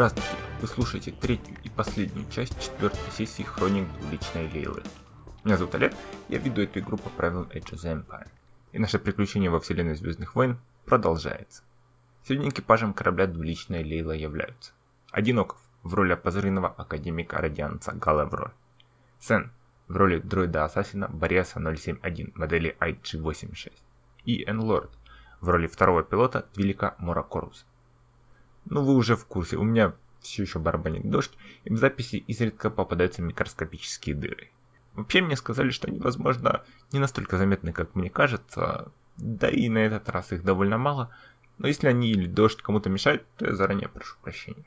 Здравствуйте! Вы слушаете третью и последнюю часть четвертой сессии Хроник Двуличной Лейлы. Меня зовут Олег, я веду эту игру по правилам Age of the Empire. И наше приключение во вселенной Звездных войн продолжается. Сегодня экипажем корабля Двуличная Лейла являются Одиноков в роли опозоренного академика радианца Галевро, Сен в роли дроида-ассасина Бориаса 071 модели IG-86 и Энлорд в роли второго пилота Велика Моракоруса. Ну вы уже в курсе, у меня все еще барабанит дождь, и в записи изредка попадаются микроскопические дыры. Вообще мне сказали, что они, возможно, не настолько заметны, как мне кажется, да и на этот раз их довольно мало, но если они или дождь кому-то мешают, то я заранее прошу прощения.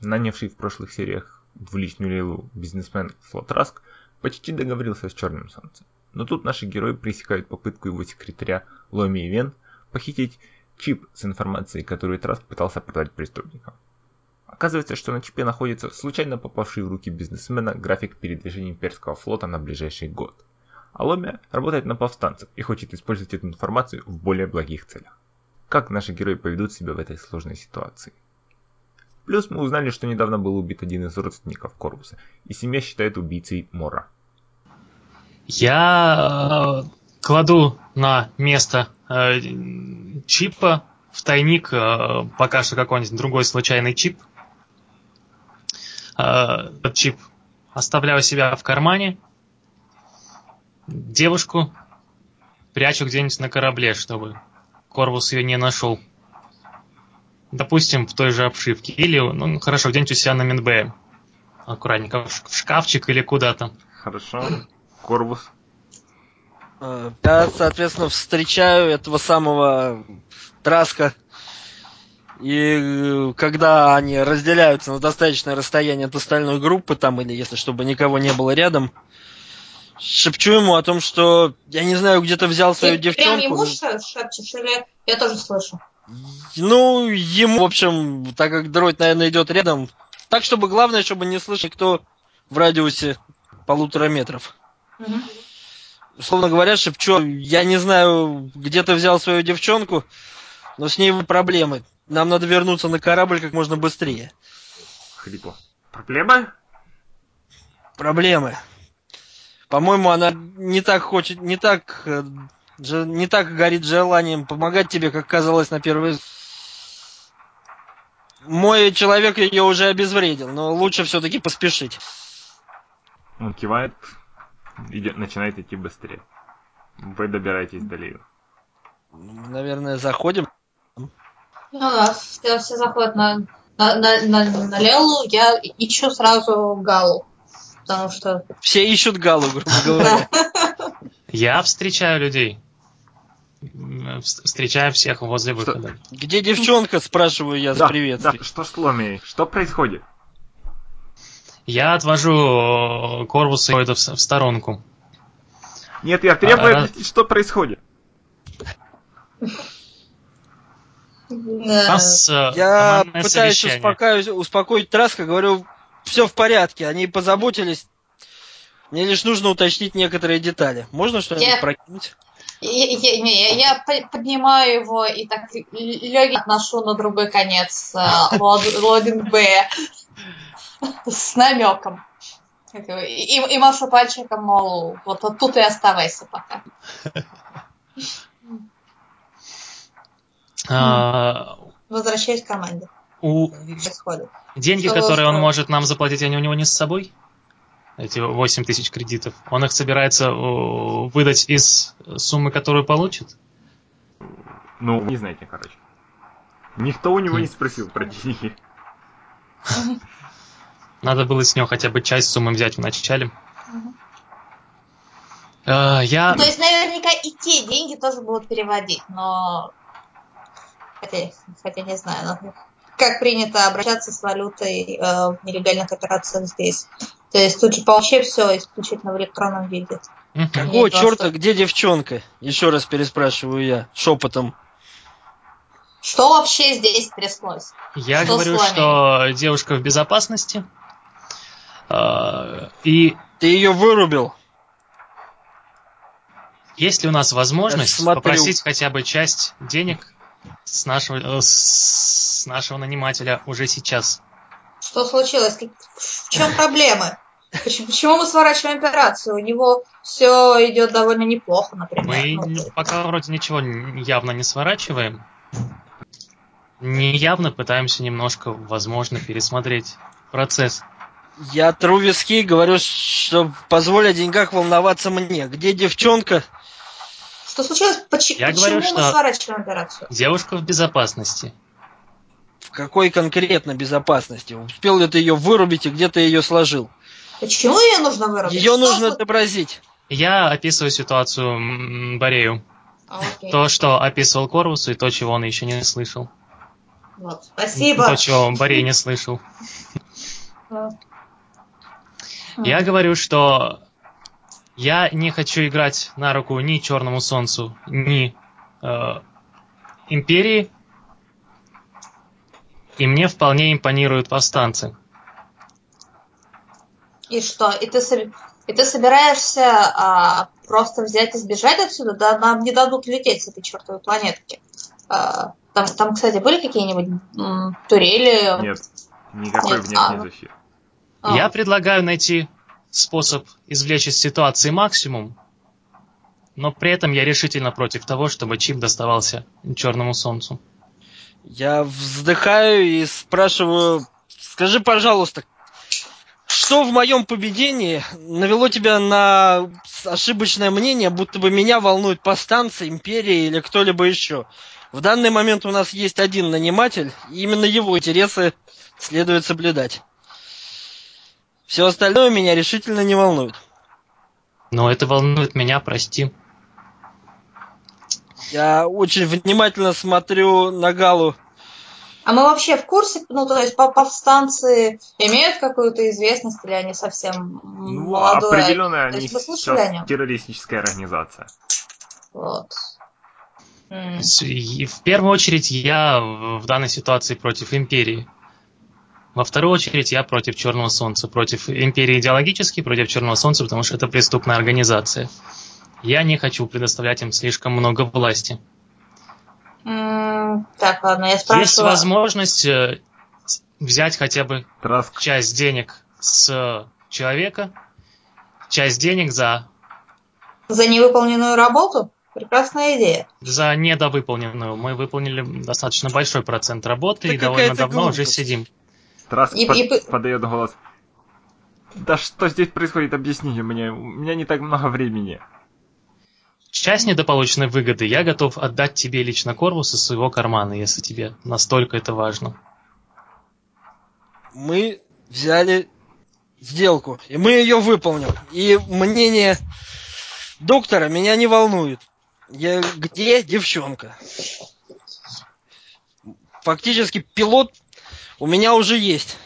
Нанявший в прошлых сериях двуличную лилу бизнесмен Флот Раск почти договорился с Черным Солнцем. Но тут наши герои пресекают попытку его секретаря Ломи Ивен похитить чип с информацией, которую Траск пытался продать преступникам. Оказывается, что на чипе находится случайно попавший в руки бизнесмена график передвижения имперского флота на ближайший год. А Ломия работает на повстанцев и хочет использовать эту информацию в более благих целях. Как наши герои поведут себя в этой сложной ситуации? Плюс мы узнали, что недавно был убит один из родственников Корвуса, и семья считает убийцей Мора. Я э, кладу на место э, чипа в тайник э, пока что какой-нибудь другой случайный чип. Э, чип оставляю себя в кармане. Девушку прячу где-нибудь на корабле, чтобы Корвус ее не нашел. Допустим, в той же обшивке. Или, ну, хорошо, где-нибудь у себя на Минбе. Аккуратненько, в шкафчик или куда-то. Хорошо. Корвус. Э, я, соответственно, встречаю этого самого Траска. И э, когда они разделяются на достаточное расстояние от остальной группы, там, или если чтобы никого не было рядом, шепчу ему о том, что я не знаю, где ты взял свою Ты девчонку. прям ему шепчешь или я тоже слышу? Ну, ему, в общем, так как дроид, наверное, идет рядом, так, чтобы главное, чтобы не слышал никто в радиусе полутора метров. Угу. Условно говоря, шепчу, я не знаю, где ты взял свою девчонку, но с ней проблемы. Нам надо вернуться на корабль как можно быстрее. Хрипло. Проблемы? Проблемы. По-моему, она не так хочет, не так, э, не так горит желанием помогать тебе, как казалось на первый. Мой человек ее уже обезвредил, но лучше все-таки поспешить. Он кивает, идет, начинает идти быстрее. Вы добираетесь до Лейлы. Наверное, заходим. Ну да, все, все заходят на, на, на, на, на Лелу, я ищу сразу Галу. Потому что... Все ищут Галу, грубо говоря. Я встречаю людей. Встречаю всех возле выхода. Где девчонка, спрашиваю я с Да, приветствием. да, что с Ломией? Что происходит? Я отвожу э, Корвуса и в, сторонку. Нет, я требую А, объяснить, что происходит. Нас э, Я пытаюсь совещание. успокаивать, успокоить Траска, говорю, все в порядке, они позаботились. Мне лишь нужно уточнить некоторые детали. Можно что-нибудь Я- прокинуть? я, я- не, я по- поднимаю его и так легкий отношу на другой конец э, лод- лодинг Б с намеком. И, и машу пальчиком, мол, вот, вот тут и оставайся пока. А, Возвращаюсь к команде. у деньги, Что которые он может нам заплатить, они у него не с собой. Эти 8 тысяч кредитов. Он их собирается выдать из суммы, которую получит. Ну, не знаете, короче. Никто у него Хм. не спросил про деньги. Надо было с него хотя бы часть суммы взять в начале. Э, Я То есть наверняка и те деньги тоже будут переводить, но... Хотя, хотя не знаю, но как принято обращаться с валютой э, в нелегальных операциях здесь. То есть тут же вообще все исключительно в электронном виде. Какого черта, где девчонка? Еще раз переспрашиваю я, шепотом. Что вообще здесь тряслось? Я Что говорю, что девушка в безопасности. Э, И Ты ее вырубил. есть ли у нас возможность попросить хотя бы часть денег с нашего, э, с нашего нанимателя уже сейчас. Что случилось? В чем проблемы? Почему, почему мы сворачиваем операцию? У него все идет довольно неплохо, например. Мы Ну, пока вроде ничего явно не сворачиваем. Неявно пытаемся немножко, возможно, пересмотреть процесс. Я тру виски и говорю, что позволь о деньгах волноваться мне. Где девчонка? Что случилось? Поч- Я почему говорю, мы что- сворачиваем операцию? Девушка в безопасности. В какой конкретно безопасности? Успел ли ты ее вырубить и где ты ее сложил? Почему ее нужно вырубить? Ее Что нужно сл- отобразить. Я описываю ситуацию Борею. А, окей. То, что описывал Корвусу, и то, чего он еще не слышал. Вот. Спасибо. То, чего Борей не слышал. А. Я говорю, что я не хочу играть на руку ни Черному Солнцу, ни э, Империи. И мне вполне импонируют повстанцы. И что? И ты, и ты собираешься а, просто взять и сбежать отсюда? Да нам не дадут лететь с этой чертовой планетки. А, там, там, кстати, были какие-нибудь м, турели? Нет, никакой Нет, внешней а. защиты. А, Я предлагаю найти способ извлечь из ситуации максимум, но при этом я решительно против того, чтобы чип доставался Черному Солнцу. Я вздыхаю и спрашиваю, скажи, пожалуйста, что в моем поведении навело тебя на ошибочное мнение, будто бы меня волнуют повстанцы, империя или кто-либо еще? В данный момент у нас есть один наниматель, и именно его интересы следует соблюдать. Все остальное меня решительно не волнует. Но это волнует меня, прости. Я очень внимательно смотрю на Галу. а мы вообще в курсе, ну, то есть по- повстанцы имеют какую-то известность или они совсем Ну, молодое? определенно То они есть вы слышали о нем? сейчас террористическая организация. Вот. В первую очередь я в данной ситуации против Империи. Во вторую очередь я против Черного Солнца. Против Империи идеологически, против Черного Солнца, потому что это преступная организация. Я не хочу предоставлять им слишком много власти. Так, ладно, я спрашиваю. Есть возможность э, взять хотя бы Траск часть денег с человека, часть денег за, За невыполненную работу? Прекрасная идея. за недовыполненную. Мы выполнили достаточно большой процент работы Да и довольно давно уже глупость. сидим. Траск И- под- и подает голос. Да что здесь происходит, объясните мне. У меня не так много времени. Часть недополученной выгоды я готов отдать тебе лично Корвус из своего кармана, если тебе настолько это важно. мы взяли сделку, и мы ее выполним. И мнение доктора меня не волнует. Я, где девчонка? Фактически пилот у меня уже есть.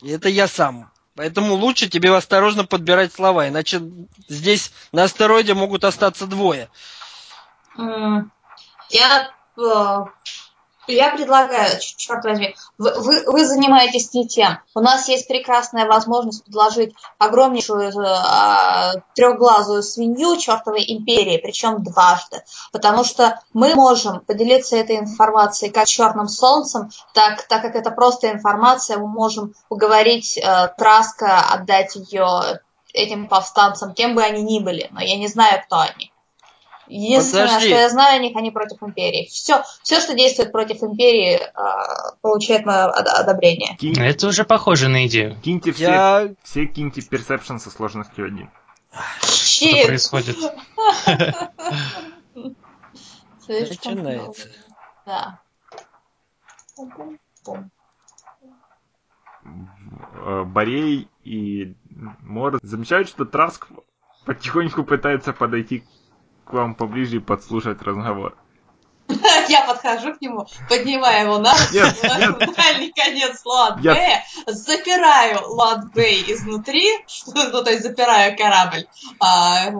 Это я сам. Поэтому лучше тебе осторожно подбирать слова, иначе здесь на астероиде могут остаться двое. Я, э, я предлагаю, черт возьми, вы, вы, вы занимаетесь не тем. У нас есть прекрасная возможность предложить огромнейшую э, трехглазую свинью чертовой империи, причем дважды. Потому что мы можем поделиться этой информацией как черным солнцем, так, так как это просто информация, мы можем уговорить э, Траска отдать ее этим повстанцам, кем бы они ни были, но я не знаю, кто они. Единственное, Подожди. что я знаю о них, они против империи. Все, все, что действует против империи, э, получает мое од- одобрение. Кинь- Это уже похоже на идею. киньте все, Я все киньте персепшн со сложностью 1. Что происходит? Начинается. Да. Э, Борей и Мор замечают, что Траск потихоньку пытается подойти к вам поближе и подслушать разговор. Я подхожу к нему, поднимаю его на руку, дальний конец лад Я- Б, запираю лад Б изнутри, что, ну, то есть запираю корабль, а,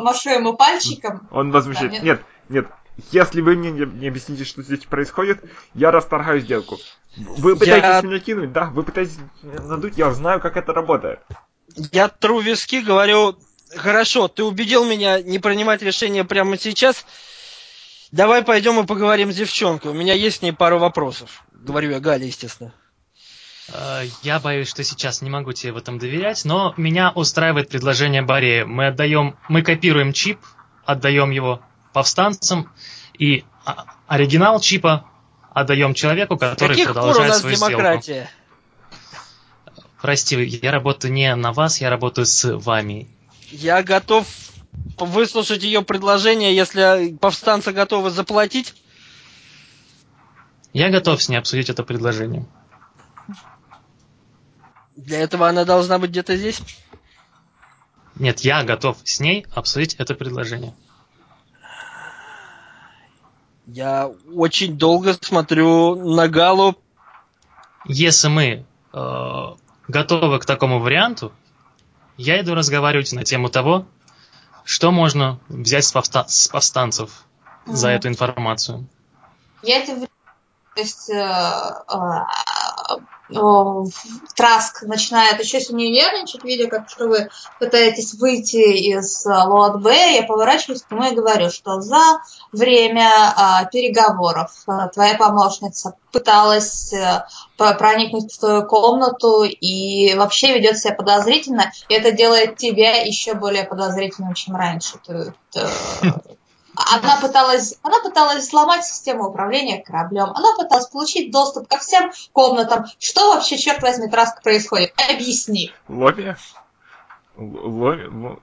машу ему пальчиком. Он возмущает. Нет. Нет, если вы мне не, не объясните, что здесь происходит, я расторгаю сделку. Вы пытаетесь Я- меня кинуть, да? Вы пытаетесь меня надуть, я знаю, как это работает. Я тру виски, говорю, хорошо, ты убедил меня не принимать решение прямо сейчас. Давай пойдем и поговорим с девчонкой. У меня есть к ней пару вопросов. Говорю я Гале, естественно. Э, Я боюсь, что сейчас не могу тебе в этом доверять, но меня устраивает предложение Борея. Мы отдаем, мы копируем чип, отдаем его повстанцам, и а- оригинал чипа отдаем человеку, С который каких пор у продолжает нас свою сделку. демократия? Прости, я работаю не на вас, я работаю с вами. Я готов выслушать ее предложение, если повстанцы готовы заплатить. Я готов с ней обсудить это предложение. Для этого она должна быть где-то здесь. Нет, я готов с ней обсудить это предложение. Я очень долго смотрю на Галу. Если мы э, готовы к такому варианту, я иду разговаривать на тему того, что можно взять с, повста- с повстанцев за Мгм. эту информацию. Я тебе то есть э, э, Траск начинает еще сильнее нервничать, видя, как что вы пытаетесь выйти из э, Лоад Б, я поворачиваюсь к нему и говорю, что за время э, переговоров э, твоя помощница пыталась э, про- проникнуть в твою комнату и вообще ведет себя подозрительно, и это делает тебя еще более подозрительным, чем раньше. Ты- ты- она пыталась, она пыталась сломать систему управления кораблем. Она пыталась получить доступ ко всем комнатам. Что вообще, черт возьми, Траск, происходит? Объясни. Лови? Л- Лови? Ло-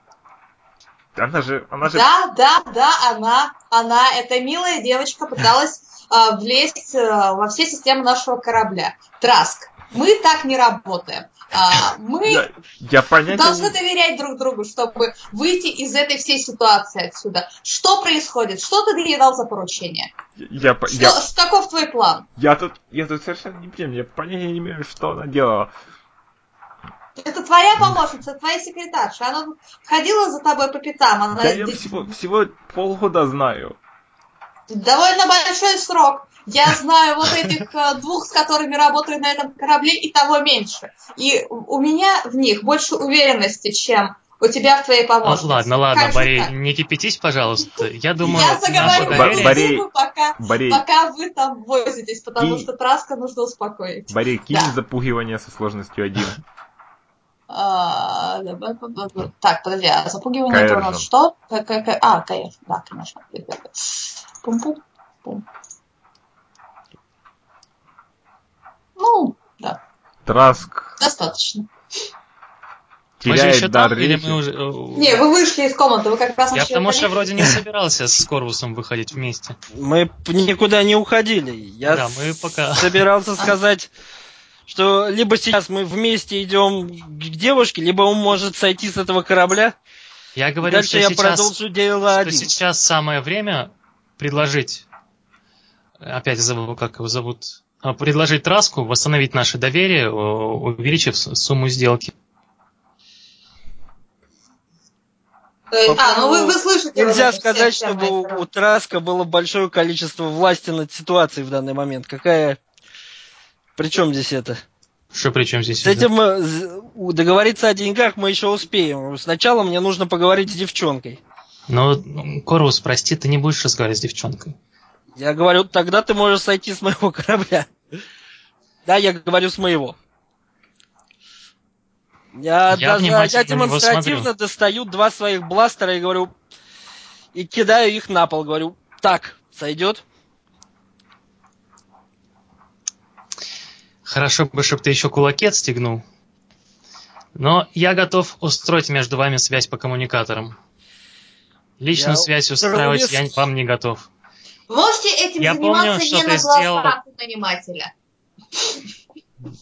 Она же... Она же... Да, да, да, она, она, эта милая девочка пыталась а, влезть а, во все системы нашего корабля. Траск, мы так не работаем. А, мы Я, я понятия должны доверять друг другу, чтобы выйти из этой всей ситуации отсюда. Что происходит? Что ты ей дал за поручение? Я, Что, я, каков твой план? я тут... Я тут совершенно не понимаю. Я понятия не имею, что она делала. Это твоя помощница, твоя секретарша. Она ходила за тобой по пятам. Она Я ее здесь- всего, всего полгода знаю. довольно большой срок. Я знаю вот этих э, двух, с которыми работаю на этом корабле, и того меньше. И у меня в них больше уверенности, чем у тебя в твоей помощнице. Ладно, ладно, Как Борей, так? не кипятись, пожалуйста. Я думаю, Я заговариваю доверие... Борей. пока, Борей, пока вы там возитесь, потому И- что Траска нужно успокоить. Борей, кинь Да. запугивание со сложностью один. А. Так, подожди, а запугивание это у нас что? А, конечно, да, конечно. Пум-пум. Ну, да, Траск достаточно. Мы же еще теряет дар там, или речи. мы уже... Не, вы вышли из комнаты, вы как раз Я потому что вроде не собирался с Корвусом выходить вместе. Мы никуда не уходили. Я Да, мы пока- собирался сказать, что либо сейчас мы вместе идем к девушке, либо он может сойти с этого корабля. Я говорю, дальше что я сейчас... продолжу дело что один. сейчас самое время предложить, опять забыл, как его зовут, а, предложить Траску восстановить наше доверие, о, увеличив сумму сделки. Есть- а, ну вы, вы слышите. Нельзя это сказать, чтобы у, у Траска было большое количество власти над ситуацией в данный момент. Какая... Причем здесь это? Что при чем здесь? С этим э, з- у- договориться о деньгах мы еще успеем. Сначала мне нужно поговорить с девчонкой. Ну, Корвус, прости, ты не будешь разговаривать с девчонкой. Я говорю, тогда ты можешь сойти с моего корабля. Да, я говорю с моего. Я, Я даже, я демонстративно достаю два своих бластера и говорю, и кидаю их на пол. Говорю, так, сойдет? Хорошо бы, чтобы ты еще кулаки отстегнул. Но я готов устроить между вами связь по коммуникаторам. Личную Я связь устраивать я вам не готов. Можете этим Я заниматься помню, что не ты на глазах сделал. у нанимателя.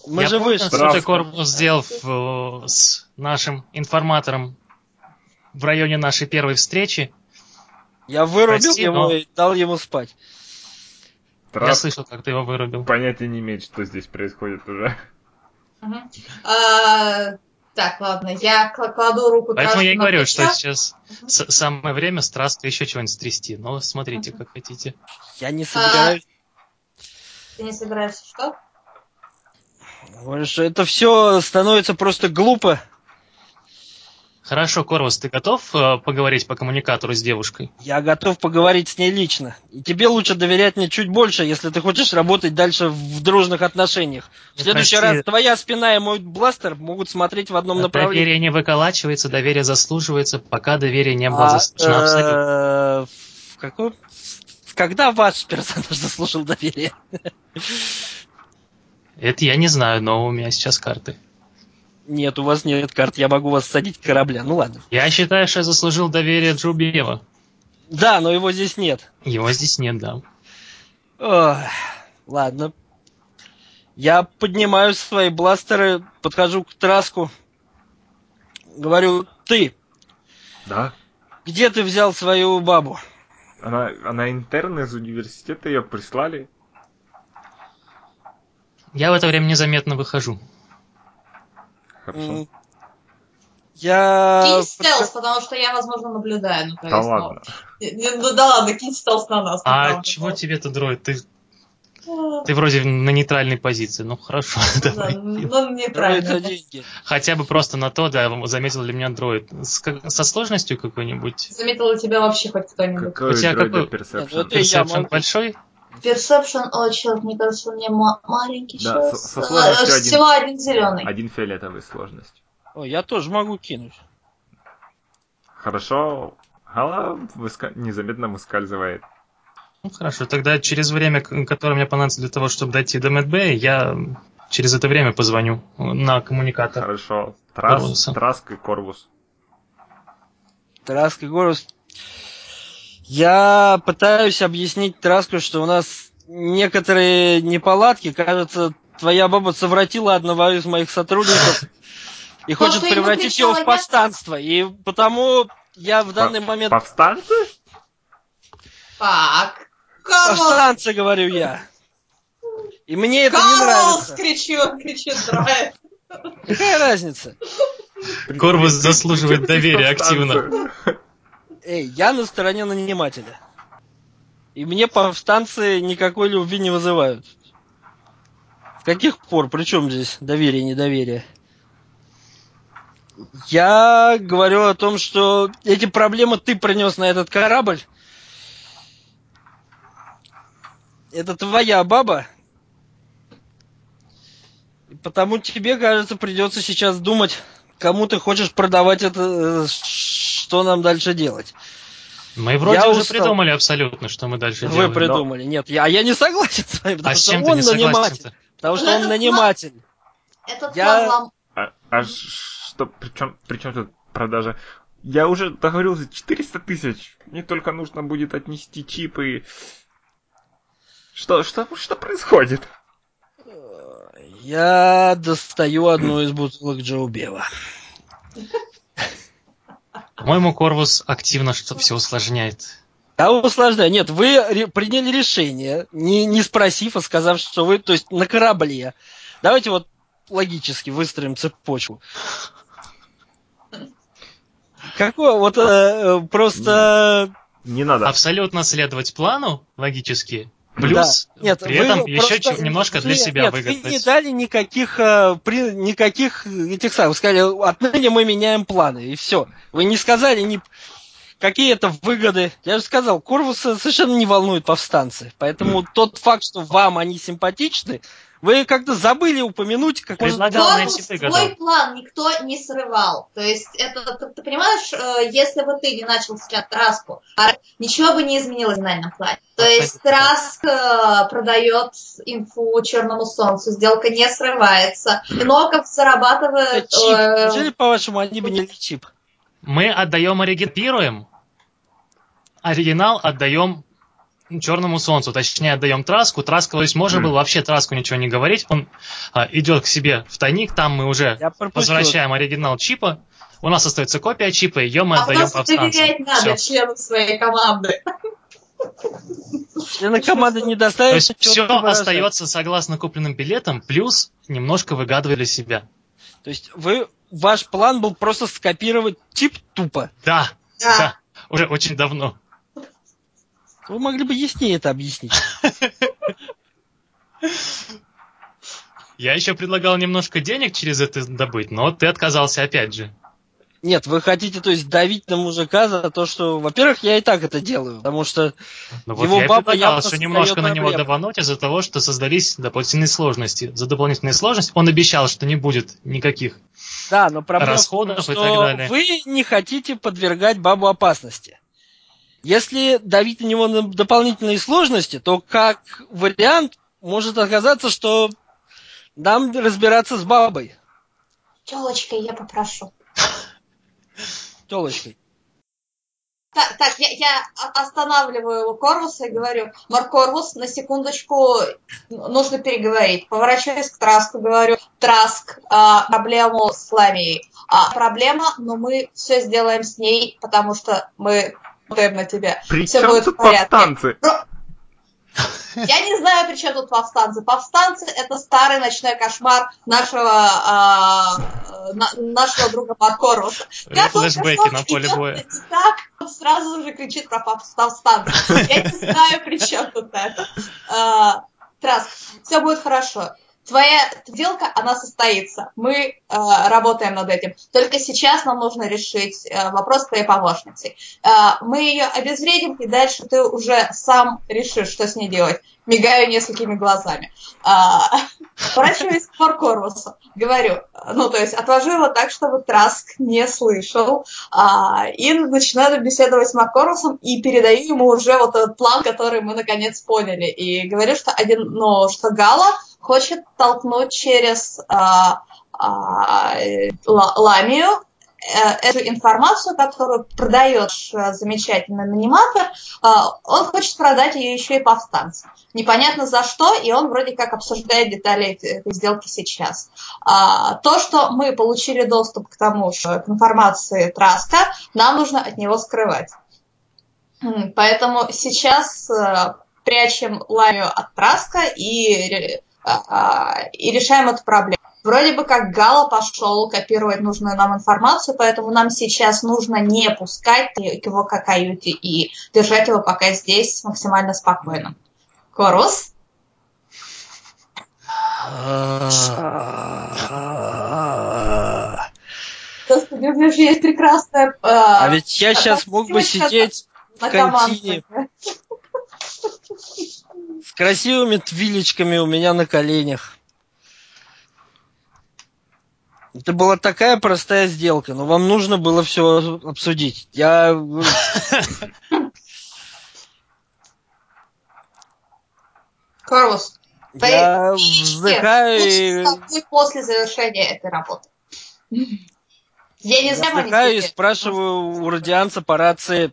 Мы я же помню, вышли. что ты. Корвус, сделал в- с нашим информатором в районе нашей первой встречи. Я вырубил Прости, его но- и дал ему спать. Я Траск слышал, как ты его вырубил. понятия не имеет, что здесь происходит уже. Мгм. А, так, ладно, я кла- кладу руку Поэтому я и говорю, плечо. что сейчас с- самое время с Траской еще чего-нибудь стрясти. Но смотрите, как хотите. Я не собираюсь. Ты не собираешься что это все становится просто глупо. Хорошо, Корвус, ты готов э, поговорить по коммуникатору с девушкой? Я готов поговорить с ней лично. И тебе лучше доверять мне чуть больше, если ты хочешь работать дальше в дружных отношениях. В следующий прости. раз твоя спина и мой бластер могут смотреть в одном направлении. Доверие не выколачивается, доверие заслуживается, пока доверие не было А, заслужено абсолютно. э, в каком... Когда ваш персонаж заслужил доверие? Это я не знаю, но у меня сейчас карты. Нет, у вас нет карт, я могу вас садить корабля. Ну ладно. Я считаю, что я заслужил доверие Джубиева. Да, но его здесь нет. Его здесь нет, да. Ох, ладно. Я поднимаю свои бластеры, подхожу к траску. Говорю, ты, Да? где ты взял свою бабу? Она, она интерн из университета, ее прислали. Я в это время незаметно выхожу. Хорошо. Я... Кинь стелс, потому что я, возможно, наблюдаю. Ну, то Да есть, ну, ладно. не- ну да ладно, кинь стелс на нас. А чего тебе-то, дроид? Ты, Ну, ты вроде на нейтральной позиции. Ну хорошо, да, давай. Ну, неправильно. деньги. Хотя бы просто на то, да, заметил ли меня дроид. С как- со сложностью какой-нибудь? Заметил ли тебя вообще хоть кто-нибудь? Какой У тебя какой- персепшн? Ну Персепшн большой? Персепшн, о, черт, мне кажется, у меня ма- маленький Да, сейчас. со- со сложностью А, один. Всего один зеленый. Один фиолетовый сложность. Ой, я тоже могу кинуть. Хорошо. Гала выска- незаметно выскальзывает. Ну хорошо, тогда через время, которое мне понадобится для того, чтобы дойти до Мэдбэя, я через это время позвоню на коммуникатор. Хорошо. Трас, Корвуса. Траск и Корвус. Траск и Горус. Я пытаюсь объяснить Траску, что у нас некоторые неполадки. Кажется, твоя баба совратила одного из моих сотрудников и хочет превратить его в повстанство. И потому я в данный момент... Повстанцы? Так. Повстанцы, говорю я. И мне это не нравится. кричит Драйв. Какая разница? Корвус заслуживает доверия активно. Эй, я на стороне нанимателя. И мне повстанцы никакой любви не вызывают. С каких пор? Причем здесь доверие, недоверие? Я говорю о том, что эти проблемы ты принес на этот корабль. Это твоя баба. И потому тебе, кажется, придется сейчас думать, кому ты хочешь продавать это, э, что нам дальше делать. Мы вроде Я уже устал. придумали абсолютно, что мы дальше Вы делаем. придумали. Нет, я, я не согласен с вами, потому А с что чем ты он наниматель. согласен? Потому что он наниматель. Этот Я- А, а что, причем, причем тут продажа? Я уже договорился 400 тысяч. Мне только нужно будет отнести чипы. Что, что, что происходит? Я достаю одну из бутылок Джоу Бева. По-моему, Корвус активно что все усложняет. Я усложняю. Нет, вы приняли решение, не, не спросив, а сказав, что вы, то есть на корабле. Давайте вот логически выстроим цепочку. Какое вот э, э, просто Не надо. Абсолютно следовать плану логически. Плюс Да. Нет, при вы этом еще чуть- немножко для себя нет, выгодность. Вы не дали никаких, э, при- никаких этих самых. Сказали, отныне мы меняем планы, и все. Вы не сказали ни какие это выгоды. Я же сказал, Корвуса совершенно не волнует повстанцы. Поэтому тот факт, что вам они симпатичны, вы как-то забыли упомянуть, как. Предлагал найти выгоду. твой план никто не срывал. То есть, это ты, ты понимаешь, э, если бы ты не начал сейчас Траску, а ничего бы не изменилось в финальном плане. То есть Траск э, продает инфу Черному Солнцу, сделка не срывается. Ноков зарабатывает... Чип. э, Неужели, по-вашему, они бы не чип? Мы отдаем оригинал, оригинал отдаем Черному Солнцу, точнее отдаем Траску. Траска, то есть можно Мгм. было вообще Траску ничего не говорить. Он а, идет к себе в тайник, там мы уже возвращаем оригинал чипа. У нас остается копия чипа, ее мы а отдаем просто доверять надо Всё. членам своей команды. Члены команды не доставят. все остается согласно купленным билетам, плюс немножко выгадывая для себя. То есть вы, ваш план был просто скопировать чип тупо. Да, Да. да, уже очень давно. Вы могли бы яснее это объяснить. Я еще предлагал немножко денег через это добыть, но ты отказался опять же. Нет, вы хотите, то есть, давить на мужика за то, что, во-первых, я и так это делаю, потому что Ну вот Его я баба явно что немножко на него давануть из-за того, что создались дополнительные сложности. За дополнительные сложности он обещал, что не будет никаких. Да, но проблема Расходов том, и так что далее. вы не хотите подвергать бабу опасности. Если давить на него на дополнительные сложности, то как вариант может оказаться, что нам разбираться с бабой, Телочкой я попрошу. телочкой. Так, так я, я останавливаю его Корвуса и говорю, Марк Корвус, на секундочку, нужно переговорить. Поворачиваюсь к Траску, говорю, Траск, а, проблему с Ламией. А, проблема, но мы все сделаем с ней, потому что мы на тебя. При Всё чем будет тут в порядке. повстанцы? Я не знаю, при чем тут повстанцы. Повстанцы – это старый ночной кошмар нашего, а, на- нашего друга Маркоруса. Как только Флэшбэки на поле боя. так, он сразу же кричит про пов- повстанцев. Я не знаю, при чем тут это. А, Траск, все будет хорошо. Твоя сделка, она состоится. Мы э, работаем над этим. Только сейчас нам нужно решить э, вопрос с твоей помощницей. Э, мы ее обезвредим, и дальше ты уже сам решишь, что с ней делать. Мигаю несколькими глазами. А, Поворачиваюсь к Фаркорвусу. Говорю, ну, то есть отложу его так, чтобы Траск не слышал. А, и начинаю беседовать с Маркорусом и передаю ему уже вот этот план, который мы наконец поняли. И говорю, что один, ну, что Гала хочет толкнуть через а, а, Ла- Ламию э, эту информацию, которую продает э, замечательный наниматор, а, он хочет продать ее еще и повстанцам. Непонятно за что, и он вроде как обсуждает детали этой сделки сейчас. А, То, что мы получили доступ к тому, что к информации Траска, нам нужно от него скрывать. Поэтому сейчас э, прячем Ламию от Траска и, и решаем эту проблему. Вроде бы как Гала пошел копировать нужную нам информацию, поэтому нам сейчас нужно не пускать его к каюте и держать его пока здесь максимально спокойным. Корус? Господи, у меня же есть прекрасная... А ведь я сейчас мог бы сидеть в кантине с красивыми твилечками у меня на коленях. Это была такая простая сделка, но вам нужно было все обсудить. Я... Ты Я вздыхаю и... после завершения этой работы. Я не Я знаю, вздыхаю и спрашиваю у радианца по рации,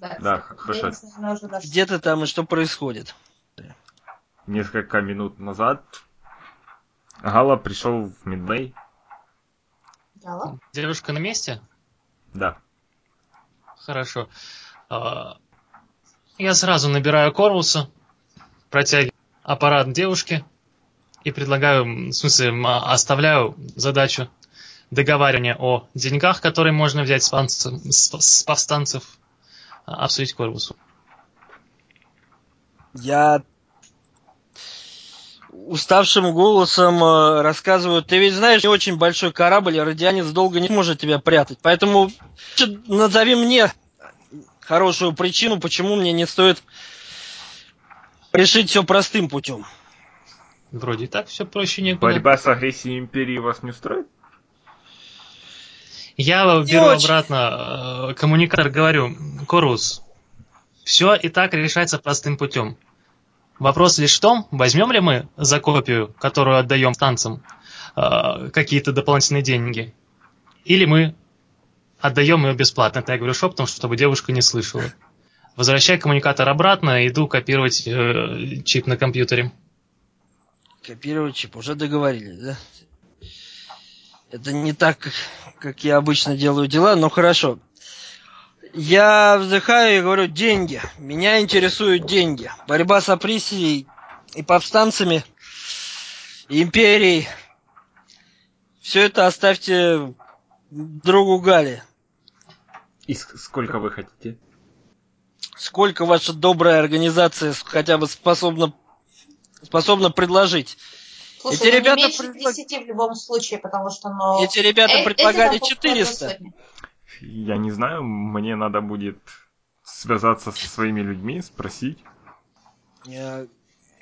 Да, хорошо. где ты там и что происходит. Несколько минут назад Гала пришел в Мидбей. Гала? Девушка на месте? Да. Хорошо. А, Я сразу набираю Корвуса, протягиваю аппарат девушке и предлагаю, в смысле, а, оставляю задачу договаривания о деньгах, которые можно взять с, повстанцев, обсудить Корвусу. Я уставшим голосом э, рассказываю, ты ведь знаешь, не очень большой корабль, и радианец долго не может тебя прятать. Поэтому назови мне хорошую причину, почему мне не стоит решить все простым путем. Вроде и так все проще некуда. Борьба с агрессией Империи вас не устроит? Я Не беру очень. обратно э, коммуникатор, говорю, Корус, все и так решается простым путем. Вопрос лишь в том, возьмем ли мы за копию, которую отдаем танцам, э, какие-то дополнительные деньги, или мы отдаем ее бесплатно. Это я говорю шепотом, чтобы девушка не слышала. Возвращаю коммуникатор обратно, иду копировать э, чип на компьютере. Копировать чип, уже договорились, да? Это не так, как, как я обычно делаю дела, но хорошо. Я вздыхаю и говорю, деньги. Меня интересуют деньги. Борьба с опрессией и повстанцами, и империей. Все это оставьте другу Гали. И сколько вы хотите? Сколько ваша добрая организация хотя бы способна, способна предложить? Слушай, Эти ну, ребята не меньше предлаг- 10 в любом случае, потому что, ну... Эти ребята э- предлагали эти там по 400. сотни. Я не знаю, мне надо будет связаться со своими людьми, спросить. Я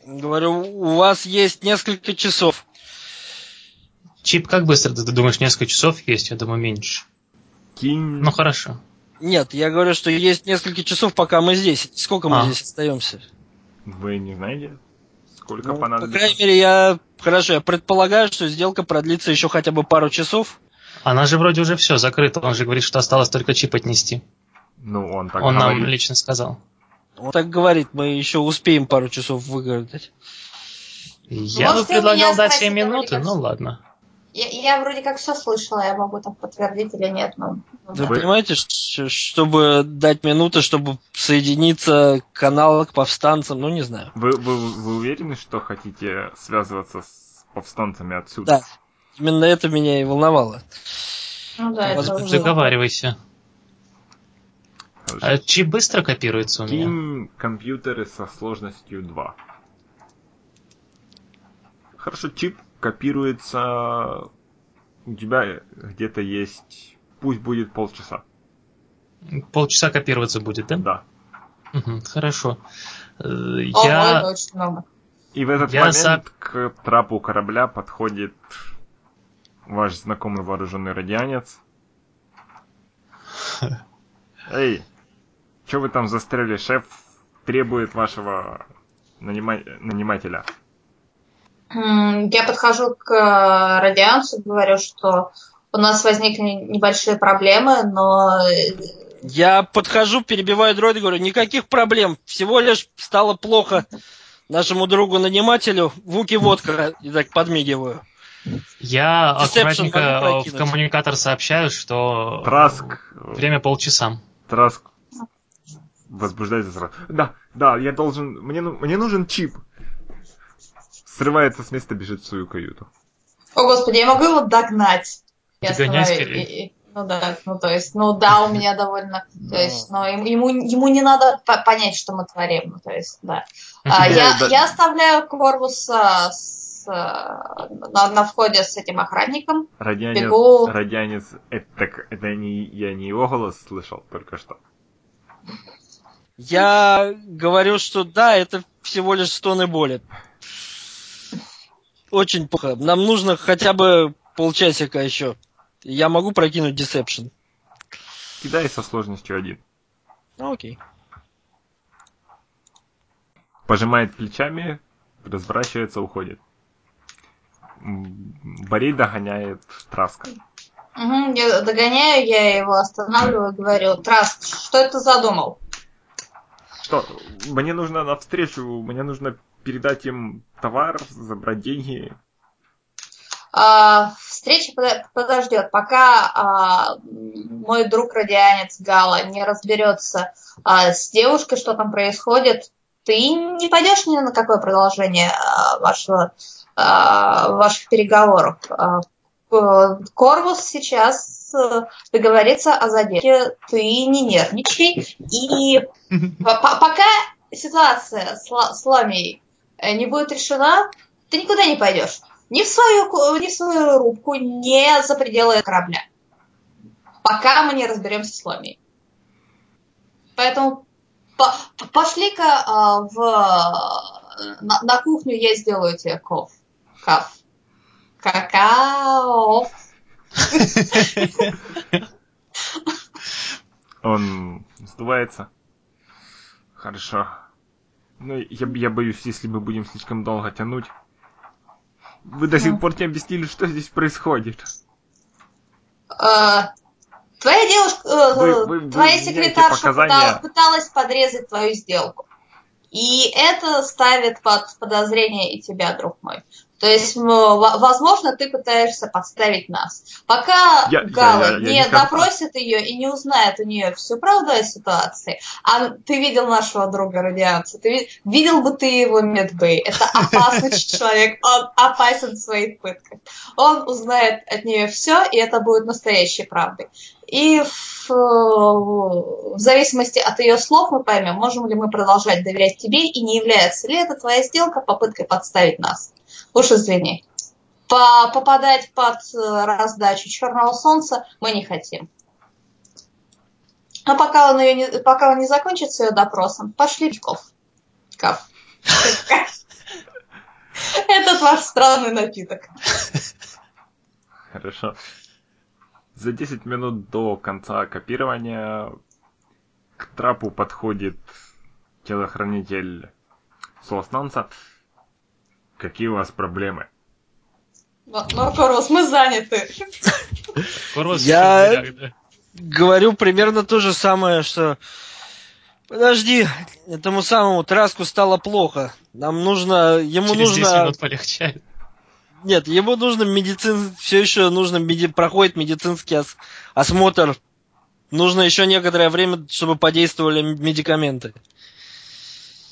говорю, у вас есть несколько часов. Чип, как быстро ты, ты думаешь, несколько часов есть? Я думаю, меньше. Кинь... Ну хорошо. Нет, я говорю, что есть несколько часов, пока мы здесь. Сколько мы А. здесь остаемся? Вы не знаете, сколько Ну, по понадобится? крайней мере, я... Хорошо, я предполагаю, что сделка продлится еще хотя бы пару часов. Она же вроде уже все закрыта. Он же говорит, что осталось только чип отнести. Ну, он так Он говорит. нам лично сказал. Он так говорит, мы еще успеем пару часов выгадать. Я Может, бы предлагал дать спросить, 7 вроде минут, как ну ладно. Я, я вроде как все слышала, я могу там подтвердить или нет, но... ну, Вы Вы- понимаете, чтобы дать минуты, чтобы соединиться к каналу к повстанцам, ну не знаю. Вы, вы, вы уверены, что хотите связываться с повстанцами отсюда? Да. Именно это меня и волновало. Ну да, это уже- Договаривайся. Хорошо. А чип быстро копируется у меня? Кинь компьютеры со сложностью 2. Хорошо, чип копируется... У тебя где-то есть... Пусть будет полчаса. Полчаса копироваться будет, да? Да. Мгм, хорошо. Э, Ого, Я... очень много. И в этот Я момент за- к трапу корабля подходит ваш знакомый вооруженный радианец. Эй, что вы там застряли? Шеф требует вашего нанима- нанимателя. Я подхожу к э, радианцу, говорю, что у нас возникли небольшие проблемы, но э, Я подхожу, перебиваю дроида, говорю, никаких проблем, всего лишь стало плохо нашему другу-нанимателю, Вуки водка, и так подмигиваю. Я Deception аккуратненько в коммуникатор сообщаю, что Траск. время полчаса. Траск возбуждается сразу. Да, да, я должен... Мне, мне нужен чип. Срывается с места, бежит в свою каюту. О, господи, я могу его догнать. Я остановлю- скорее. и- и- Ну да, ну то есть, ну да, у меня довольно, то есть, но ему, ему, ему не надо по- понять, что мы творим, ну, то есть, да. А, Тебе я, я оставляю Корвус а, с, а, на, на входе с этим охранником. Радианец, Бегу. радианец, это, так- это не, я не его голос слышал только что. Я говорю, что да, это всего лишь стоны боли. Очень плохо. Нам нужно хотя бы полчасика еще. Я могу прокинуть Deception. Кидай со сложностью один. Ну, окей. Пожимает плечами, разворачивается, уходит. Борей догоняет Траска. Мгм, я догоняю, я его останавливаю, говорю, Траск, что это задумал? Что, мне нужно навстречу, мне нужно передать им товар, забрать деньги. А, встреча подо- подождет, пока а, мой друг радианец Гала не разберется а, с девушкой, что там происходит. Ты не пойдешь ни на какое продолжение а, вашего, а, ваших переговоров. А, К- Корвус сейчас э, договорится о задержке. Ты не нервничай. И по- по- пока ситуация с, с Ламией э, не будет решена, ты никуда не пойдешь. Ни в свою, ку- ни в свою рубку, ни за пределы корабля. Пока мы не разберемся с Ламией. Поэтому по- по- пошли-ка а, в, на, на кухню, я сделаю тебе коф. Каф. Какао. Он сдувается. Хорошо. Ну, я, я боюсь, если мы будем слишком долго тянуть. Вы до сих Ну. пор не объяснили, что здесь происходит. Э, Твоя девушка, э, Вы- вы- твоя вы секретарша показания. пыталась подрезать твою сделку. И это ставит под подозрение и тебя, друг мой. То есть, возможно, ты пытаешься подставить нас. Пока Я- я- Гала я- я не никогда- допросит ее и не узнает у нее всю правду о ситуации, а ты видел нашего друга радианца, ты ви- видел бы ты его медбэй. Это опасный человек, он опасен в своих пытках. Он узнает от нее все, и это будет настоящей правдой. И в, в зависимости от ее слов мы поймем, можем ли мы продолжать доверять тебе и не является ли эта твоя сделка попыткой подставить нас. Уж извини. По попадать под раздачу черного солнца мы не хотим. А пока он, ее не, пока он не закончит с ее допросом, пошли Ков. Кав. Этот ваш странный напиток. Хорошо. За 10 минут до конца копирования к трапу подходит телохранитель Солостанца. Какие у вас проблемы? Но, но Корос, мы заняты. Я говорю примерно то же самое, что Подожди, этому самому Траску стало плохо. Нам нужно, ему Через нужно... 10 минут полегчает. Нет, ему нужно медицин, все еще нужно меди... проходит медицинский ос... осмотр. Нужно еще некоторое время, чтобы подействовали медикаменты.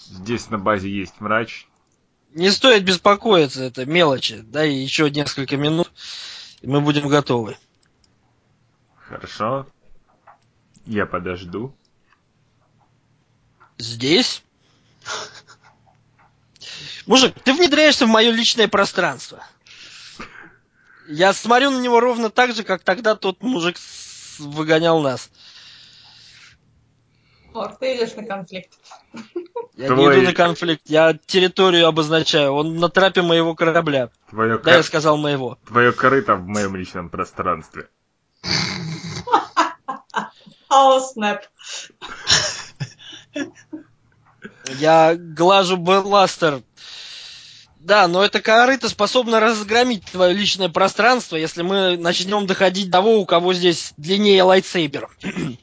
Здесь на базе есть врач. Не стоит беспокоиться, это мелочи. Да, и еще несколько минут, и мы будем готовы. Хорошо. Я подожду. Здесь? Мужик, ты внедряешься в мое личное пространство. Я смотрю на него ровно так же, как тогда тот мужик выгонял нас. Мор, ты идешь на конфликт. Я Твой... не иду на конфликт, я территорию обозначаю. Он на трапе моего корабля. Твое да, кор... я сказал моего. Твое корыто в моем личном пространстве. О, снэп. Я глажу Белластер. Да, но эта корыто способна разгромить твое личное пространство, если мы начнем доходить до того, у кого здесь длиннее лайтсейбер.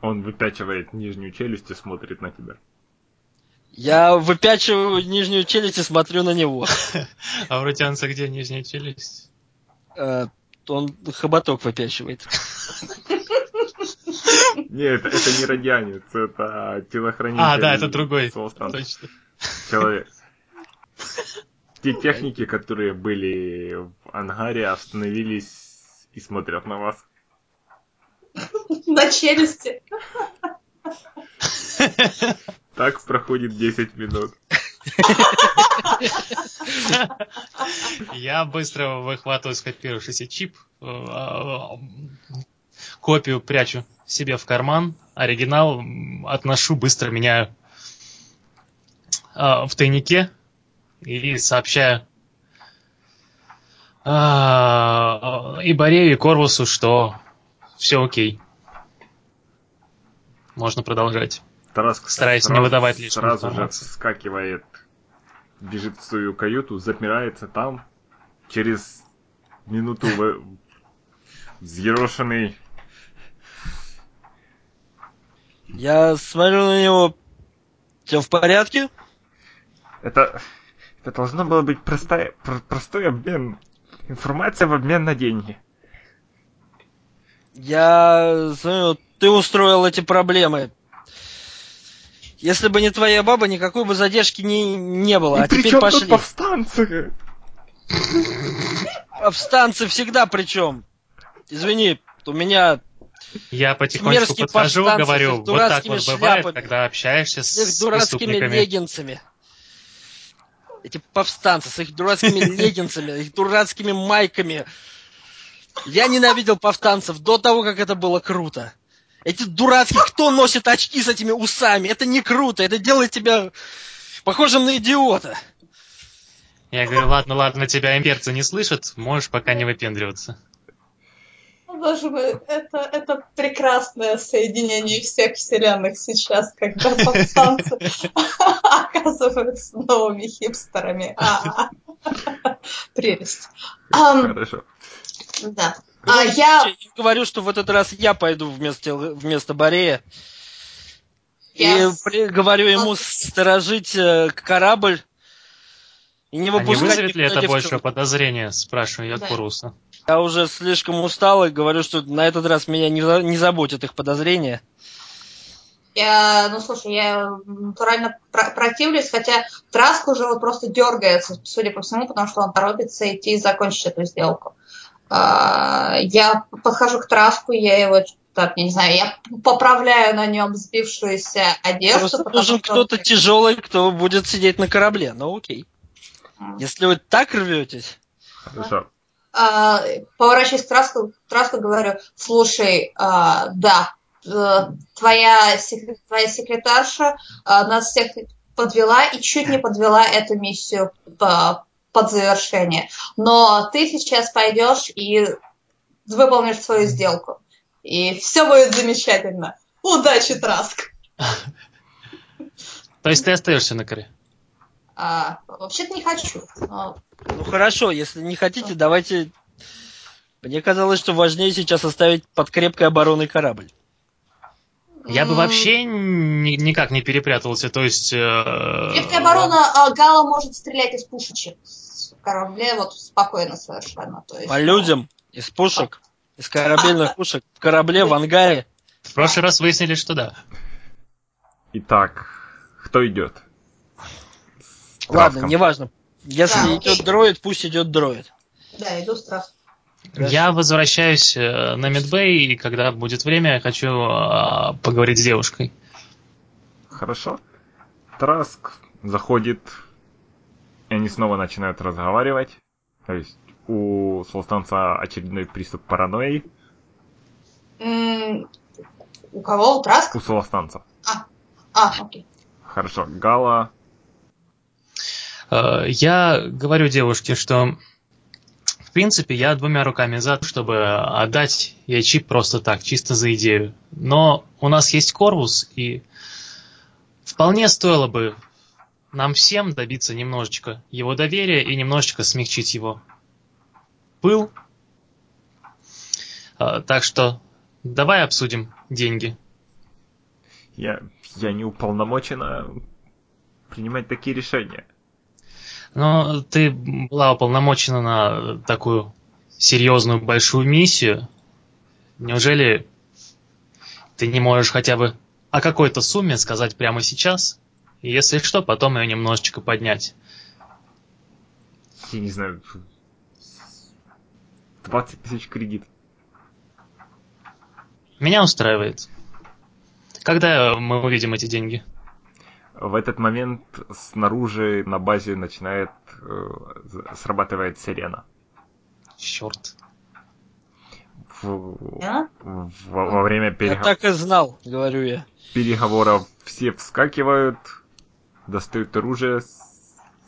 Он выпячивает нижнюю челюсть и смотрит на тебя. Я выпячиваю нижнюю челюсть и смотрю на него. А у рутянца где нижняя челюсть? Э, он хоботок выпячивает. Нет, это не радианец, это телохранитель. А, да, это другой. Точно. Человек. Те техники, которые были в ангаре, остановились и смотрят на вас. На челюсти. Так проходит 10 минут. Я быстро выхватываю скопировавшийся чип, э, копию прячу себе в карман, оригинал отношу, быстро меняю в тайнике и сообщаю и Борею, и Корвусу, что все окей. Можно продолжать. Тараск Стараясь сразу, не выдавать лишнего. Сразу информации. же вскакивает, бежит в свою каюту, запирается там. Через минуту взъерошенный. Я смотрю на него. Все в порядке? Это, это должно было быть простая, про, простой обмен. Информация в обмен на деньги. Я знаю, ты устроил эти проблемы. Если бы не твоя баба, никакой бы задержки не, не было. И а теперь пошли. Тут повстанцы? Повстанцы всегда причем. Извини, у меня я потихонечку подхожу, говорю, вот так вот бывает, шляпами, когда общаешься с, с дурацкими леггинсами. Эти повстанцы с их дурацкими леггинсами, их дурацкими майками. Я ненавидел повстанцев до того, как это было круто. Эти дурацкие, кто носит очки с этими усами? Это не круто, это делает тебя похожим на идиота. Я говорю, ладно, ладно, тебя имперцы не слышат, можешь пока не выпендриваться. Боже мой, это, это прекрасное соединение всех вселенных сейчас, когда повстанцы оказываются новыми хипстерами. А, прелесть. Хорошо. Да. А я... говорю, что в этот раз я пойду вместо, вместо Борея. Yes. И при, говорю ему сторожить э, корабль и не выпускать... А не вызовет ли это больше подозрения, спрашиваю я да. Куруса. Я уже слишком устал и говорю, что на этот раз меня не, не заботят их подозрения. Я, ну слушай, я натурально про- противлюсь, хотя Траск уже вот просто дергается, судя по всему, потому что он торопится идти и закончить эту сделку. А, я подхожу к траску, я его так, не знаю, я поправляю на нем сбившуюся одежду. Просто нужен что- кто-то тяжелый, кто будет сидеть на корабле. Ну окей. Если вы так рветесь, Хорошо. А, поворачиваюсь к траску, траску говорю, слушай, а, да, э, твоя, твоя секретарша а, нас всех подвела и чуть не подвела эту миссию по- под завершение. Но ты сейчас пойдешь и выполнишь свою сделку. И все будет замечательно. Удачи, Траск! То есть ты остаешься на коре? А, вообще-то не хочу. но ну хорошо, если не хотите, давайте... Мне казалось, что важнее сейчас оставить под крепкой обороной корабль. Я бы вообще ни- никак не перепрятался, то есть... э, Крепкая оборона, а, Гала может стрелять из пушечек с корабле, вот спокойно совершенно. То есть, По людям, из пушек, из корабельных пушек, в корабле, в ангаре. В прошлый раз выяснили, что да. Итак, кто идет? С Ладно, неважно. Если Да, идет дроид, пусть идет дроид. Да, иду страх. Хорошо. Я возвращаюсь э, на Медбэй, и когда будет время, я хочу э, поговорить с девушкой. Хорошо. Траск заходит, и они снова начинают разговаривать. То есть у Солстанца очередной приступ паранойи. М, У кого? У Траск? У Солостанца. А, окей. Хорошо. Гала. Э, Я говорю девушке, что в принципе я двумя руками за, то, чтобы отдать ей чип просто так, чисто за идею. Но у нас есть Корвус, и вполне стоило бы нам всем добиться немножечко его доверия и немножечко смягчить его пыл. Э, Так что давай обсудим деньги. Я, я не уполномочена принимать такие решения. Но ты была уполномочена на такую серьезную большую миссию. Неужели ты не можешь хотя бы о какой-то сумме сказать прямо сейчас? И если что, потом ее немножечко поднять. Я не знаю. 20 тысяч кредит. Меня устраивает. Когда мы увидим эти деньги? В этот момент снаружи на базе начинает э, срабатывает сирена. Черт. В- Да? в- во время Я перего- так и знал, говорю я. переговоров все вскакивают, достают оружие,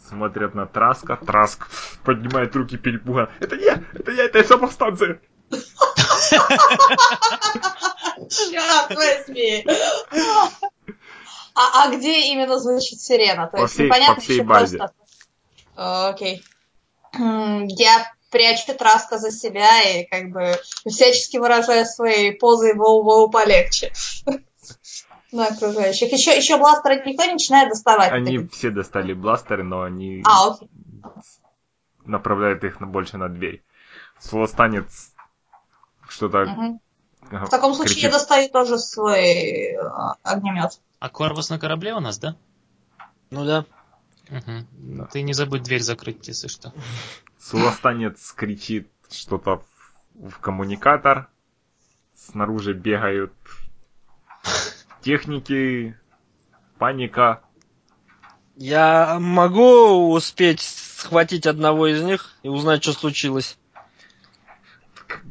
смотрят на Траска. Траск поднимает руки перепуганно. Это я! Это я! Это самостанция! Черт возьми! А, а где именно звучит сирена? То По есть всей- непонятно по всей еще базе. просто. О, Окей. М, Я прячу Траска за себя и как бы всячески выражаю своей позой воу-воу полегче. На окружающих. Еще, еще бластер никто не начинает доставать. Они эти- все достали бластеры, но они А, окей. направляют их больше на дверь. Слостанец что-то Мгм. ага, В таком случае я кричит. достаю тоже свой огнемет. А Корвус на корабле у нас, да? Ну да. Угу. Ты не забудь дверь закрыть, если что. Слостанец кричит что-то в, в коммуникатор. Снаружи бегают техники, паника. Я могу успеть схватить одного из них и узнать, что случилось.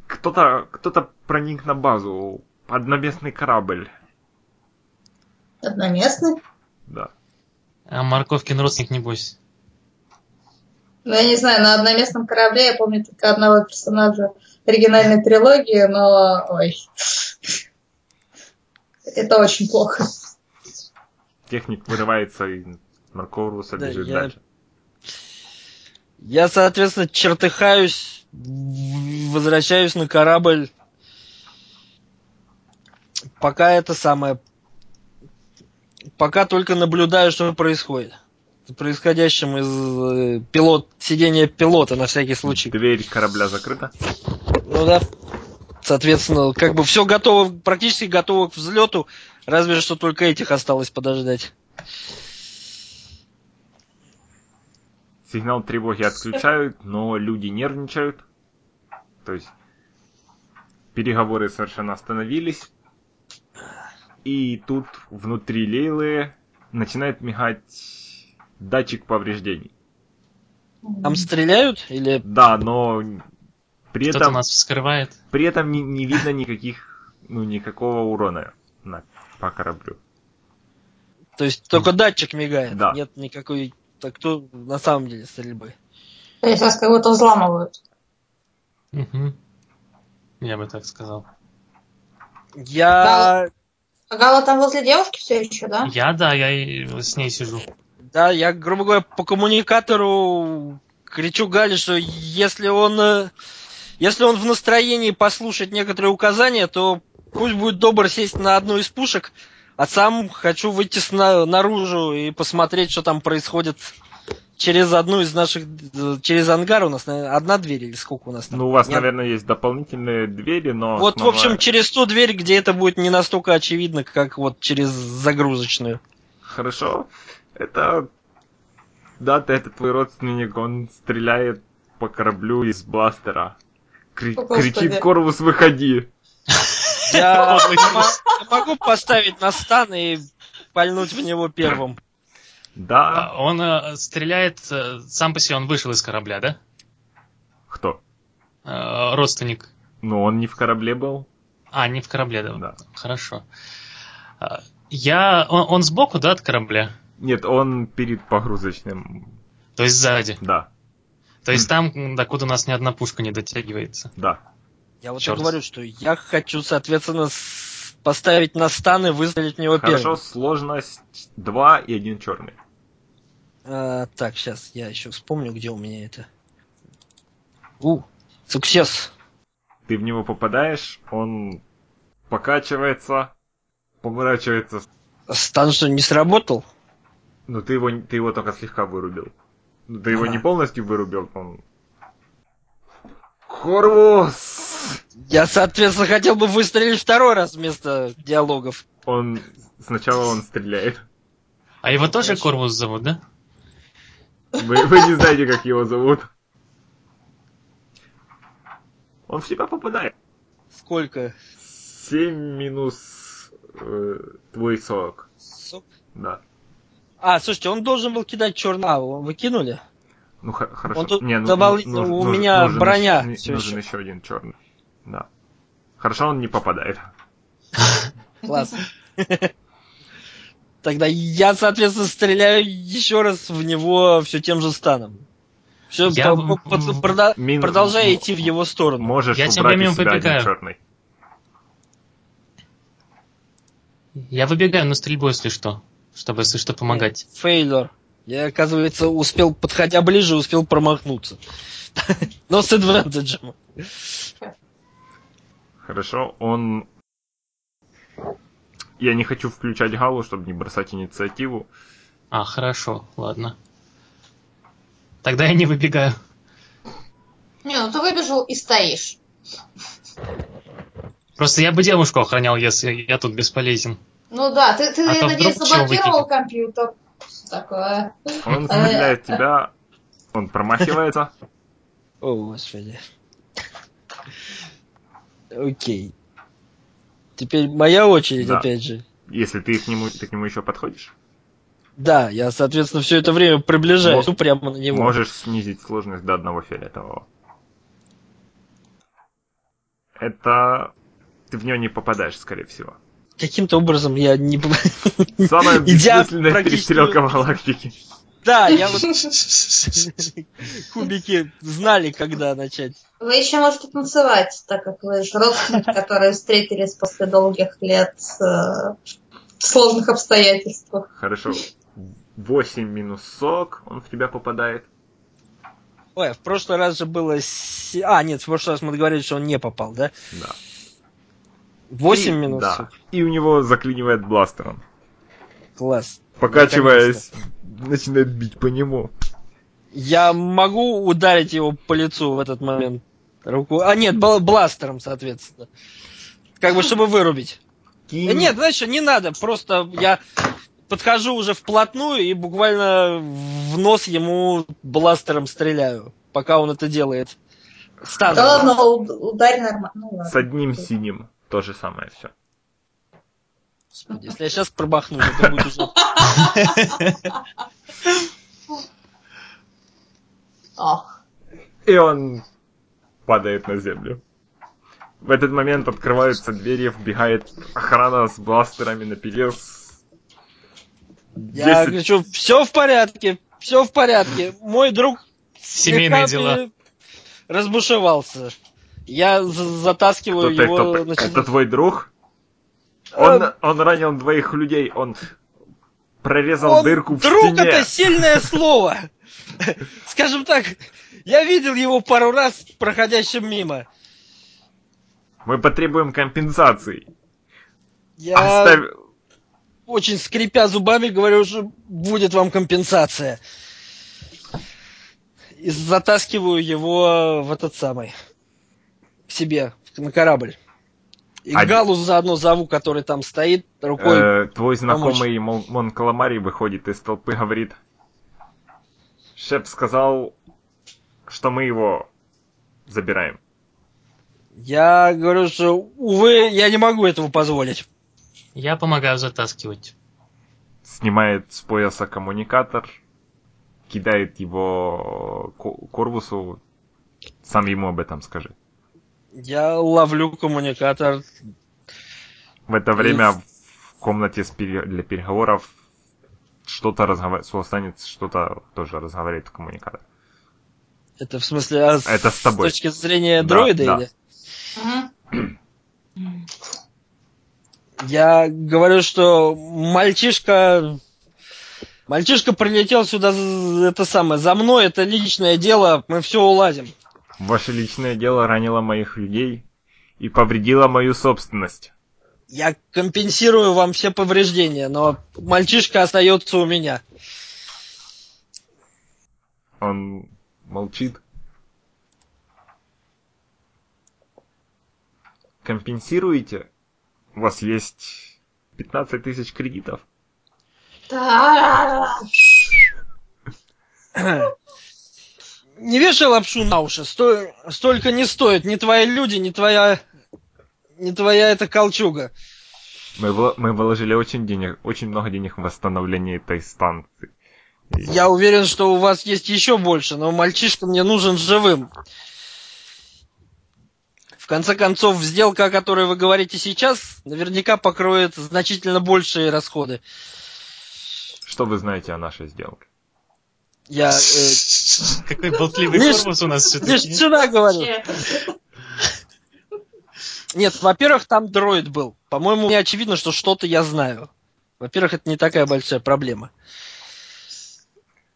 Кто-то кто проник на базу. Одноместный корабль. Одноместный? Да. А Марковкин родственник, небось. Ну, я не знаю, на одноместном корабле я помню только одного персонажа оригинальной трилогии, но... Ой. Это очень плохо. Техник вырывается и Маркоруса Да, бежит я- дальше. Я, соответственно, чертыхаюсь, возвращаюсь на корабль. Пока это самое... Пока только наблюдаю, что происходит. За Происходящим из э, пилот, сидения пилота на всякий случай. Дверь корабля закрыта. Ну да. Соответственно, как бы все готово, практически готово к взлету, разве что только этих осталось подождать. Сигнал тревоги отключают, но люди нервничают. То есть переговоры совершенно остановились. И тут внутри Лейлы начинает мигать датчик повреждений. Там стреляют или... Да, но при Кто-то этом, нас вскрывает. при этом не, не видно никаких, ну, никакого урона на, по кораблю. То есть только датчик мигает? Да. Нет никакой... Так кто на самом деле стрельбы? То есть будто взламывают. Мгм. Я бы так сказал. Я... А Гала там возле девушки все еще, да? Я, да, я и с ней сижу. Да, я, грубо говоря, по коммуникатору кричу Гале, что если он... э, Если он в настроении послушать некоторые указания, то пусть будет добр сесть на одну из пушек, а сам хочу выйти сна- наружу и посмотреть, что там происходит через одну из наших... э, Через ангар у нас, наверное, одна дверь или сколько у нас там? Ну, у вас, Нет? наверное, есть дополнительные двери, но... Вот, в основная- общем, через ту дверь, где это будет не настолько очевидно, как вот через загрузочную. Хорошо. Это... Да, ты, это твой родственник, он стреляет по кораблю из бластера. Кри- О, кричит Корвус, выходи. Я могу поставить на стан и пальнуть в него первым. Да. А, Он э, стреляет, э, сам по себе он вышел из корабля, да? Кто? Э, родственник. Ну, он не в корабле был. А, не в корабле, да. Да. Хорошо. А, Я... Он, он сбоку, да, от корабля? Нет, он перед погрузочным. То есть сзади. Да, То есть там, докуда у нас ни одна пушка не дотягивается. да. Я вот и Чёрт. говорю, что я хочу, соответственно, поставить на стан и выстрелить в него Хорошо, первым. сложность 2 и один черный. А, так, сейчас я еще вспомню, где у меня это. У, суксес. Ты в него попадаешь, он покачивается, поворачивается. Стан что, не сработал? Ну, ты его, ты его только слегка вырубил. Ну, Ты его Ага. не полностью вырубил, он... Корвус! Я, соответственно, хотел бы выстрелить второй раз вместо диалогов. Он... Сначала он стреляет. А его тоже. Корвус зовут, да? Вы, вы не знаете, как его зовут. Он в тебя попадает. Сколько? 7 минус э, твой сок. Сок? Да. А, слушайте, он должен был кидать черный. Его выкинули? Ну х- хорошо. Он тут Не, ну, дополнительно- ну, у нужен- меня нужен броня еще- всё нужен еще. еще один черный. Да. Хорошо, он не попадает. Класс. Тогда я, соответственно, стреляю еще раз в него все тем же станом. Все, Я в- в- Мин- продолжая идти в его сторону. Можешь Я тем временем побегаю. черный. Я выбегаю на стрельбу, если что. Чтобы, если что, помогать. Фейлер. Я, оказывается, успел, подходя ближе, успел промахнуться. Но с адвантажем. Хорошо, он... Я не хочу включать Галу, чтобы не бросать инициативу. А, хорошо, ладно. Тогда я не выбегаю. Не, ну ты выбежал и стоишь. Просто я бы девушку охранял, если я тут бесполезен. Ну да, ты, ты А то надеюсь, заблокировал компьютер. Такое? Он в тебя, он промахивается. О, господи. Окей. Теперь моя очередь, Да. опять же. Если ты к нему, ты к нему еще подходишь, Да, я, соответственно, все это время приближаюсь, Мо- ну, прямо на него. можешь снизить сложность до одного фиолетового. Это... Ты в него не попадаешь, скорее всего. Каким-то образом я не... Самая бессмысленная практически- перестрелка в галактике. Да, я вот кубики знали, когда начать. Вы еще можете танцевать, так как вы же родственники, которые встретились после долгих лет э, в сложных обстоятельствах. Хорошо. 8 минус сок, он в тебя попадает. Ой, в прошлый раз же было... А, нет, в прошлый раз мы договорились, что он не попал, да? Да. 8 И- минут. Да. И у него заклинивает бластером. Класс. Покачиваясь, начинает бить по нему. Я могу ударить его по лицу в этот момент руку. А нет, бл- бластером, соответственно. Как бы, чтобы вырубить. Кинь. Нет, знаешь что, не надо. Просто я подхожу уже вплотную и буквально в нос ему бластером стреляю, пока он это делает. Стан. Да ладно, ударь нормально. Ну ладно. С одним синим. То же самое все. Господи, если я сейчас пробахнусь, это будет уже... Ах. И он падает на землю. В этот момент открываются двери, вбегает охрана с бластерами на пиле. с Я 10 говорю, все в порядке, все в порядке. Мой друг Семейные дела. разбушевался. Я за- затаскиваю Кто-то, его... кто-то- значит, это твой друг? Он, э, он ранил двоих людей, он прорезал он- дырку в друг стене. это сильное слово. Скажем так, я видел его пару раз проходящим мимо. Мы потребуем компенсации. Я Оставь- очень скрипя зубами говорю, что будет вам компенсация. И затаскиваю его в этот самый к себе на корабль. И А- Галу заодно зову, который там стоит, рукой. Э, твой знакомый Мон Каламари выходит из толпы, говорит. Шеф сказал, что мы его забираем. Я говорю, что, увы, я не могу этого позволить. Я помогаю затаскивать. Снимает с пояса коммуникатор, кидает его Ко- Корвусу. Сам ему об этом скажи. Я ловлю коммуникатор. В это время в комнате для переговоров что-то разговаривает, Суостанец что-то тоже разговаривает в коммуникатор. Это в смысле, а с, Это с тобой. точки зрения Да, дроида да. или? Я говорю, что мальчишка... Мальчишка прилетел сюда, это самое, за мной, это личное дело, мы все уладим. Ваше личное дело ранило моих людей и повредило мою собственность. Я компенсирую вам все повреждения, но мальчишка остается у меня. Он молчит. Компенсируете? У вас есть 15 тысяч кредитов. Не вешай лапшу на уши, сто- столько не стоит, ни твои люди, ни твоя... Не твоя эта колчуга. Мы, мы вложили очень, денег, очень много денег в восстановление этой станции. И Я уверен, что у вас есть еще больше, но мальчишка мне нужен живым. В конце концов, сделка, о которой вы говорите сейчас, наверняка покроет значительно большие расходы. Что вы знаете о нашей сделке? Я э, Какой болтливый корпус у нас лишь все-таки. сюда говорю. Нет, во-первых, там дроид был. По-моему, мне очевидно, что что-то я знаю. Во-первых, это не такая большая проблема.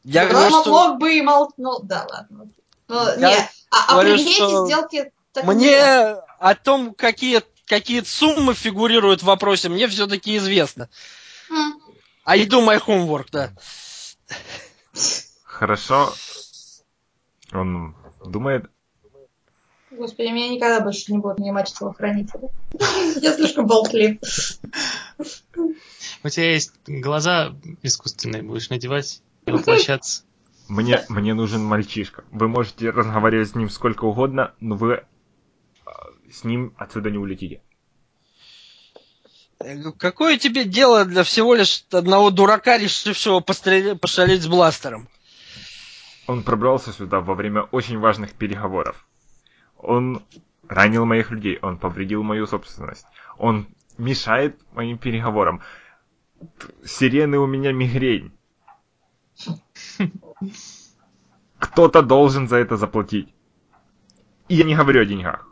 Я Ну, говорю, мог- что мог бы и мол... Ну, да, ладно. Ну, Я нет, а, о говорю, предмете что сделки мне нет. о том, какие, какие суммы фигурируют в вопросе, мне все-таки известно. М. I do my homework, да. Хорошо. Он думает, Господи, меня никогда больше не будут нанимать телохранителя. Я слишком болтлив. У тебя есть глаза искусственные, будешь надевать и воплощаться. мне, мне нужен мальчишка. Вы можете разговаривать с ним сколько угодно, но вы а, с ним отсюда не улетите. Я говорю, Какое тебе дело для всего лишь одного дурака, решившего пострелять, пошалить с бластером? Он пробрался сюда во время очень важных переговоров. Он ранил моих людей, он повредил мою собственность. Он мешает моим переговорам. Сирены у меня мигрень. Кто-то должен за это заплатить. И я не говорю о деньгах.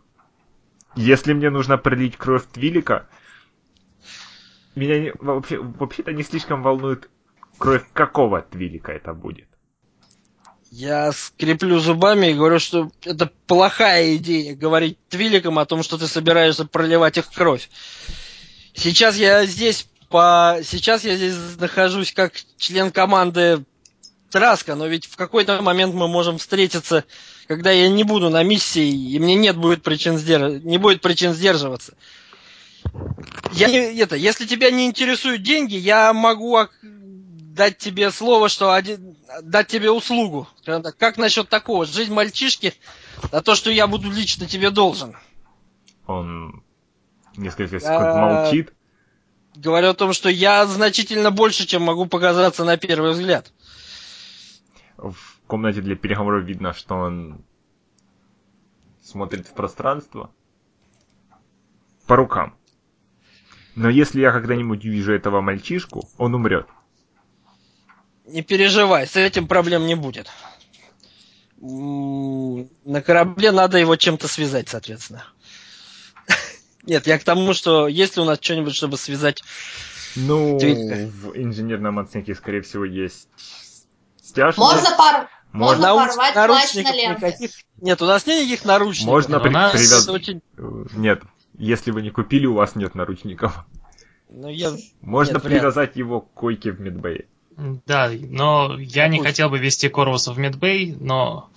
Если мне нужно пролить кровь Твилика, меня не- вообще, вообще-то не слишком волнует кровь какого Твилика это будет. Я скреплю зубами и говорю, что это плохая идея говорить твиликам о том, что ты собираешься проливать их кровь. Сейчас я здесь по... Сейчас я здесь нахожусь как член команды Траска, но ведь в какой-то момент мы можем встретиться, когда я не буду на миссии, и мне нет будет причин сдерж... не будет причин сдерживаться. Я не, это, если тебя не интересуют деньги, я могу дать тебе слово, что один, дать тебе услугу. Как насчет такого? Жизнь мальчишки, а то, что я буду лично тебе должен. Он несколько Я- секунд молчит. Говорю о том, что я значительно больше, чем могу показаться на первый взгляд. В комнате для переговоров видно, что он смотрит в пространство. По рукам. Но если я когда-нибудь увижу этого мальчишку, он умрет. Не переживай, с этим проблем не будет. На корабле надо его чем-то связать, соответственно. Нет, я к тому, что есть ли у нас что-нибудь, чтобы связать... Ну, Твитка. в инженерном отсеке, скорее всего, есть стяжка. Можно пар... Можно, порвать плащ наручников на ленте. никаких- Нет, у нас нет никаких наручников. Можно при- Это привязать- очень... Нет, если вы не купили, у вас нет наручников. Ну, я... Можно Нет, вряд привязать его к койке в медбэе. Да, но я не хотел бы вести Корвуса в Медбей, но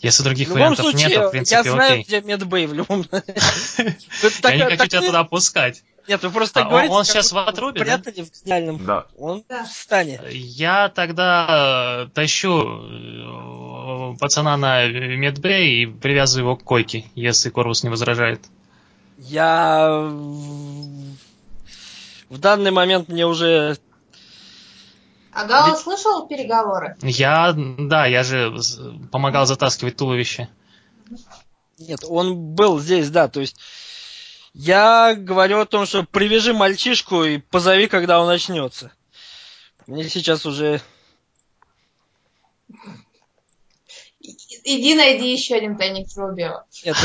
если других В любом вариантов случае, нет, то в я принципе знаю, окей. где медбей в любом... Я не хочу тебя туда пускать. Нет, вы просто А он- говорите... он сейчас в отрубе, да? Спрятали в реальном... Да. Он Да. в стане. Я тогда э, тащу э, пацана на медбей и привязываю его к койке, если Корвус не возражает. Я... В данный момент мне уже... А Гала Ведь- слышал переговоры? Я, да, я же помогал затаскивать туловище. Нет, он был здесь, да, то есть... Я говорю о том, что привяжи мальчишку и позови, когда он начнется. Мне сейчас уже... Иди найди еще один тайник Рубио. Нет,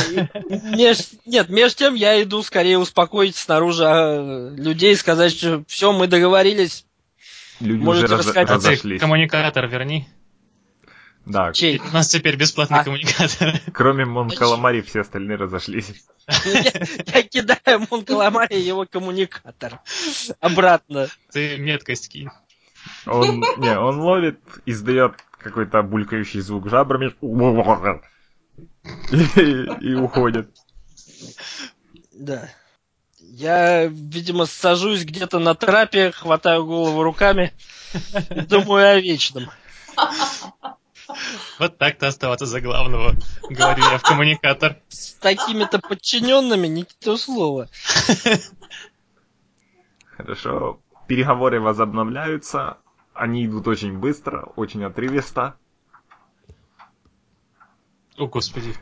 меж- нет, между тем я иду скорее успокоить снаружи а, людей, сказать, что все, мы договорились. Люди Можете уже раз- разошлись. коммуникатор верни. Да, Чей? У нас теперь бесплатный А. коммуникатор. кроме Мон Каламари все остальные разошлись. Я, кидаю Монкаламаре его коммуникатор. Обратно. Ты меткость кинь. Он, не, он ловит, издает какой-то булькающий звук жабрами и, и уходит. Да. Я, видимо, сажусь где-то на трапе, хватаю голову руками и думаю о вечном. Вот так-то оставаться за главного, говорю я в коммуникатор. С такими-то подчиненными не то слово. Хорошо. Переговоры возобновляются. Они идут очень быстро, очень отрывисто. О, господи.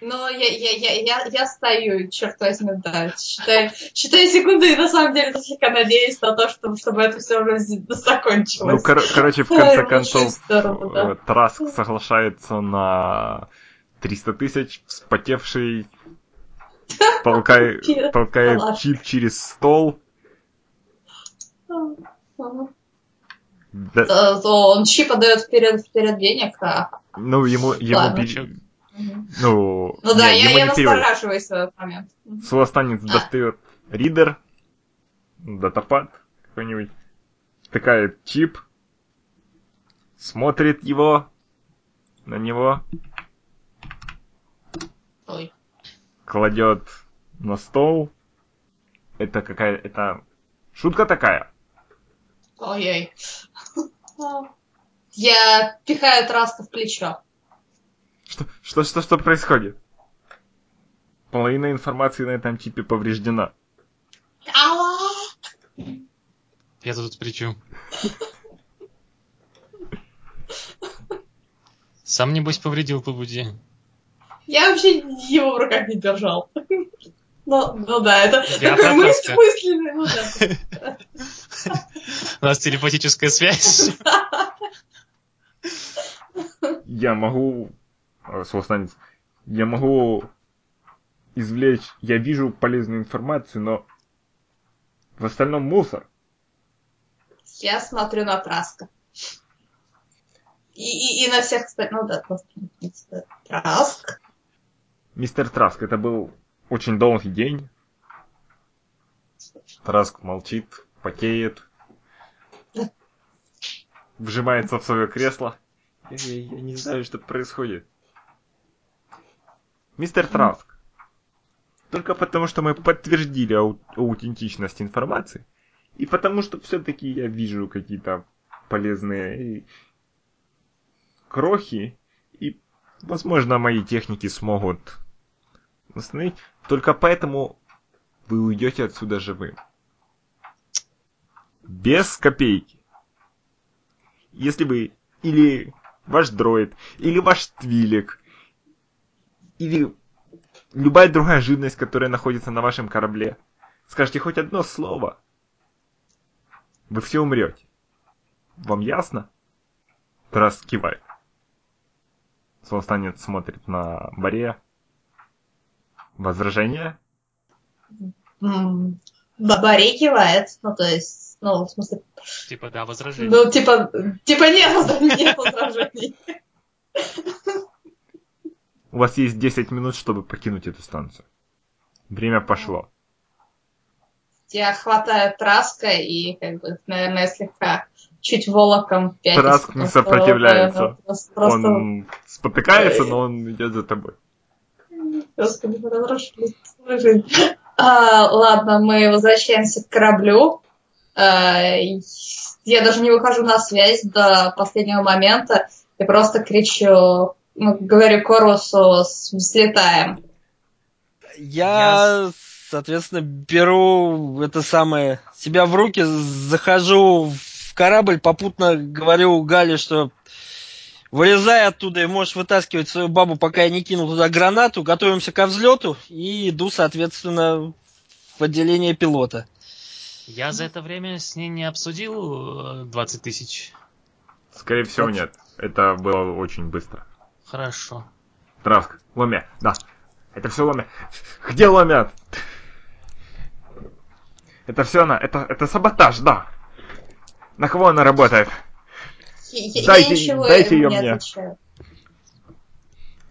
Но я, я, я, я, я стою, черт возьми, да, считаю, считаю секунды, и на самом деле слегка надеюсь на то, чтобы, чтобы это все уже закончилось. Ну, кор- короче, в конце концов, здорово, да. Траск соглашается на 300 тысяч, вспотевший, Чип, толкает ладно. чип через стол. Да, Э, он чипа дает вперед, вперед денег, а... ну, ему, ему Ладно. Ну, Ну да, я, я настораживаюсь в этот момент. А. достает ридер, датапад какой-нибудь, втыкает чип, смотрит его, на него, Ой. кладет на стол. Это какая... Это шутка такая. Ой-ой. Я пихаю Траска в плечо. Что, что, что, что происходит? Половина информации на этом чипе повреждена. Я тут при чем? Сам, небось, повредил по воде. Я вообще его в руках не держал. Ну, ну да, это Я такой мысль мысленный. Ну, да. У нас телепатическая связь. Я могу... э, Суостанец. Я могу извлечь... Я вижу полезную информацию, но в остальном мусор. Я смотрю на Траска. И, и, и на всех, кстати, ну да, просто Траск. Мистер Траск, это был очень долгий день. Траск молчит, потеет, вжимается в свое кресло. Я, я- я не знаю, что происходит. Мистер Траск, только потому что мы подтвердили ау- аутентичность информации, И потому что все-таки я вижу какие-то полезные крохи, и, возможно, мои техники смогут восстановить. Только поэтому вы уйдете отсюда живым. Без копейки. Если вы или ваш дроид, или ваш твилик, или любая другая живность, которая находится на вашем корабле, скажете хоть одно слово, вы все умрете. Вам ясно? Трас кивает. Солостанец смотрит на Баре. Возражение? Баре кивает. Ну, то есть, ну, в смысле... Типа, да, возражение. Ну, типа, типа нет, нет возражений. У вас есть 10 минут, чтобы покинуть эту станцию. Время пошло. Тебя хватает Траска и, как бы, наверное, слегка чуть волоком пятится. Траск не сопротивляется. Просто... Он спотыкается, но он идет за тобой. Господи, разрушили жизнь. А, ладно, мы возвращаемся к кораблю. А, я даже не выхожу на связь до последнего момента. Я просто кричу, говорю Корусу, слетаем. Я, соответственно, беру это самое, себя в руки, захожу в корабль, попутно говорю Гале, что Вылезай оттуда и можешь вытаскивать свою бабу, пока я не кинул туда гранату. Готовимся ко взлету и иду, соответственно, в отделение пилота. Я за это время с ней не обсудил 20 э, тысяч. Скорее всего, нет. Это было очень быстро. Хорошо. Траск, Ломя, да. Это все Ломя. Где Ломя? Это все она, это, это саботаж, да. На кого она работает? Я, дайте, я ничего дайте ее не мне. отвечаю.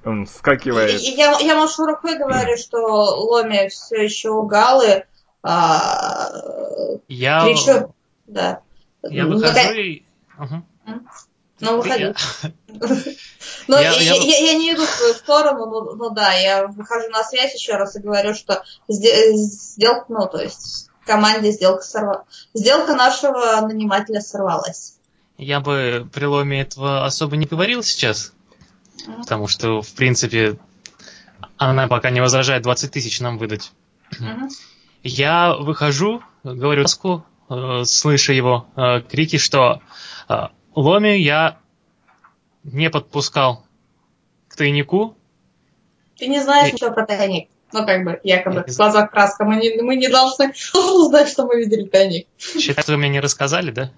Он вскакивает. Я, я машу рукой говорю, что Ломи все еще у Галы. А, я... Кричу. Да. Я выхожу и... Угу. Ну, выходи. Ну, я, я, я, я не иду в твою сторону, но, но да, я выхожу на связь еще раз и говорю, что сделка, ну, то есть в команде сделка сорвалась. Сделка нашего нанимателя сорвалась. Я бы при ломе этого особо не говорил сейчас, потому что, в принципе, она пока не возражает 20 тысяч нам выдать. Я выхожу, говорю Таску, э, слыша его э, крики, что э, Ломи я не подпускал к тайнику. Ты не знаешь и... ничего про тайник. Ну, как бы, якобы, в глазах краска. Мы не, мы не должны знать, что мы видели тайник. Считаю, вы мне не рассказали, да?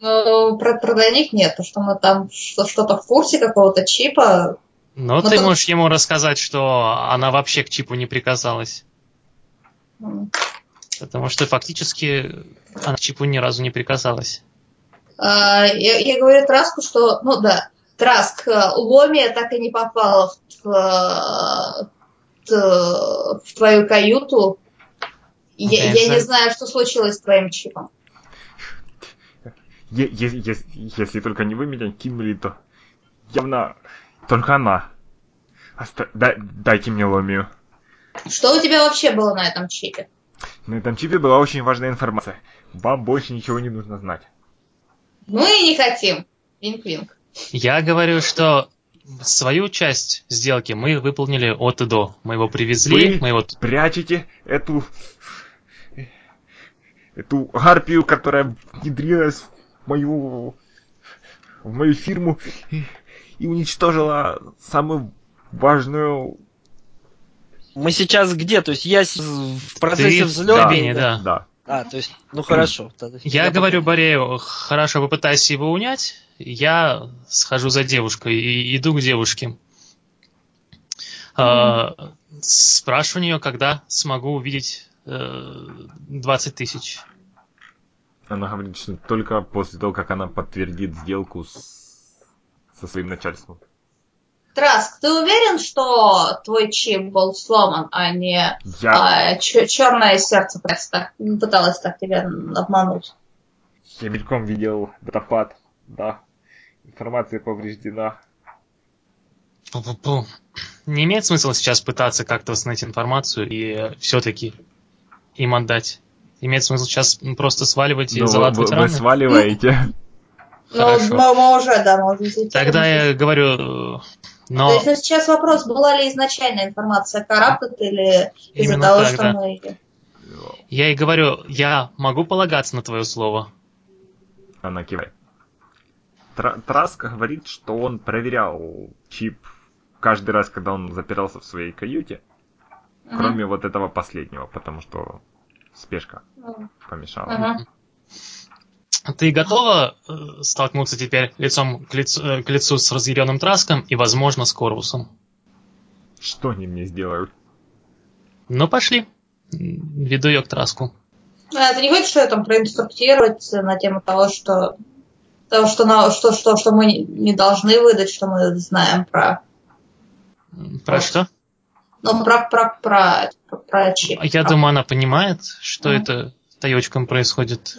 Ну, про, про двойник нет, то что мы там что-то в курсе какого-то чипа. Но ну, ты то... можешь ему рассказать, что она вообще к чипу не прикасалась. Mm. Потому что фактически она к чипу ни разу не прикасалась. А, я, я говорю Траску, что, ну да, Траск, э, Ломия так и не попала в, в, в твою каюту. Я, я не знаю, что случилось с твоим чипом если только не вы меня кинули, то явно только она. Оста... Дай, дайте мне ломию. Что у тебя вообще было на этом чипе? На этом чипе была очень важная информация. Вам больше ничего не нужно знать. Мы не хотим. Винк-винк. Я говорю, что свою часть сделки мы выполнили от и до. Мы его привезли, Вы мы его... прячете эту... эту гарпию, которая внедрилась мою в мою фирму и, и уничтожила самую важную. Мы сейчас где? То есть я в процессе взлета? Да, да. да. А, то есть, ну хорошо. Я, я говорю Борею, хорошо, попытайся его унять. Я схожу за девушкой и иду к девушке. Mm-hmm. А, спрашиваю у нее, когда смогу увидеть э, 20 тысяч. Она говорит, что только после того, как она подтвердит сделку с... со своим начальством. Траск, ты уверен, что твой чип был сломан, а не Я... а, черное сердце просто пыталась так тебя обмануть? Я мельком видел датапад, да. Информация повреждена. Пу-пу-пу. Не имеет смысла сейчас пытаться как-то восстановить информацию и все-таки им отдать Имеет смысл сейчас просто сваливать и Ну, вы, залатывать вы- вы раны? сваливаете. Ну, мы, мы уже, да, можем. Тогда я говорю, э, То но есть ну, сейчас вопрос, была ли изначально информация Карапет или из-за того, так, что да. мы я и говорю, я могу полагаться на твое слово. Она кивает. Тра- Траска говорит, что он проверял чип каждый раз, когда он запирался в своей каюте, Мгм. кроме вот этого последнего, потому что спешка Мгм. помешала. Мгм. Ты готова э, столкнуться теперь лицом к лицу, э, к лицу с разъяренным Траском и, возможно, с Корвусом? Что они мне сделают? Ну, пошли. Веду ее к Траску. А ты не хочешь что там проинструктировать на тему того, что того, что, на, что, что, что мы не- должны выдать, что мы знаем про, Про Вот. что? ну, про, про, про, про, про чип. Я думаю, она понимает, что Мгм. это таечком происходит.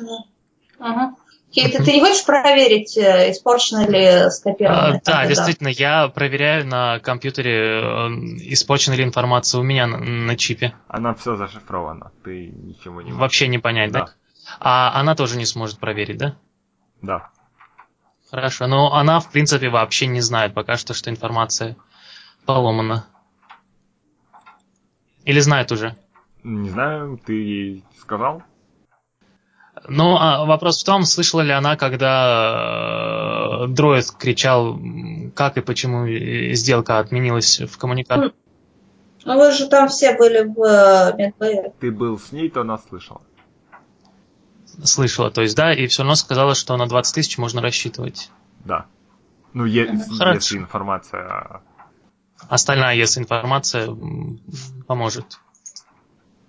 Угу. Ты, ты не хочешь проверить, э, испорчено ли скопированное? А, да, действительно, я проверяю на компьютере, э, испорчена ли информация у меня на, на чипе. Она все зашифрована, ты ничего не можешь. Вообще не понять, да? Да. А она тоже не сможет проверить, да? Да. Хорошо, но она, в принципе, вообще не знает пока что, что информация поломана. Или знает уже. Не знаю, ты ей сказал? Ну, а вопрос в том, слышала ли она, когда э, дроид кричал, как и почему сделка отменилась в коммуникации. Ну вы же там все были в э, медбэе. Ты был с ней, то она слышала. Слышала, то есть, да, и все равно сказала, что на 20 тысяч можно рассчитывать. Да. Ну, е- Хорошо. если информация... Остальная, если информация, поможет.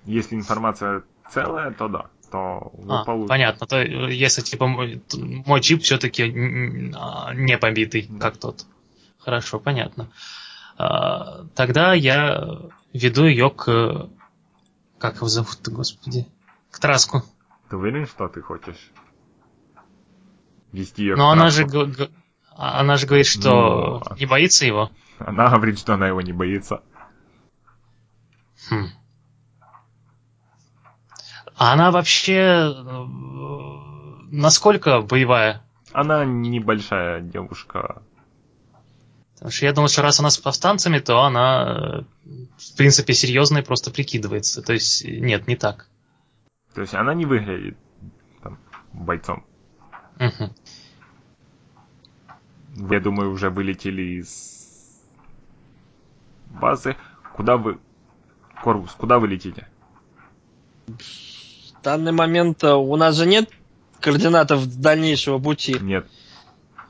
Если информация целая, то да. То вы А, получите. понятно. То если типа мой, мой чип все-таки не побитый, Да. как тот. Хорошо, понятно. А, тогда я веду ее к. Как его зовут-то, господи? К Траску. Ты уверен, что ты хочешь вести ее Но она же, г- г- а- она же говорит, что Ну, не боится его. Она говорит, что она его не боится. Хм. А она вообще насколько боевая? Она небольшая девушка. Потому что я думал, что раз она с повстанцами, то она, э, в принципе, серьезная и просто прикидывается. То есть, нет, не так. То есть она не выглядит там, бойцом. Вы, я думаю, уже вылетели из базы. Куда вы... Корвус, куда вы летите? В данный момент э, у нас же нет координатов дальнейшего пути. Нет.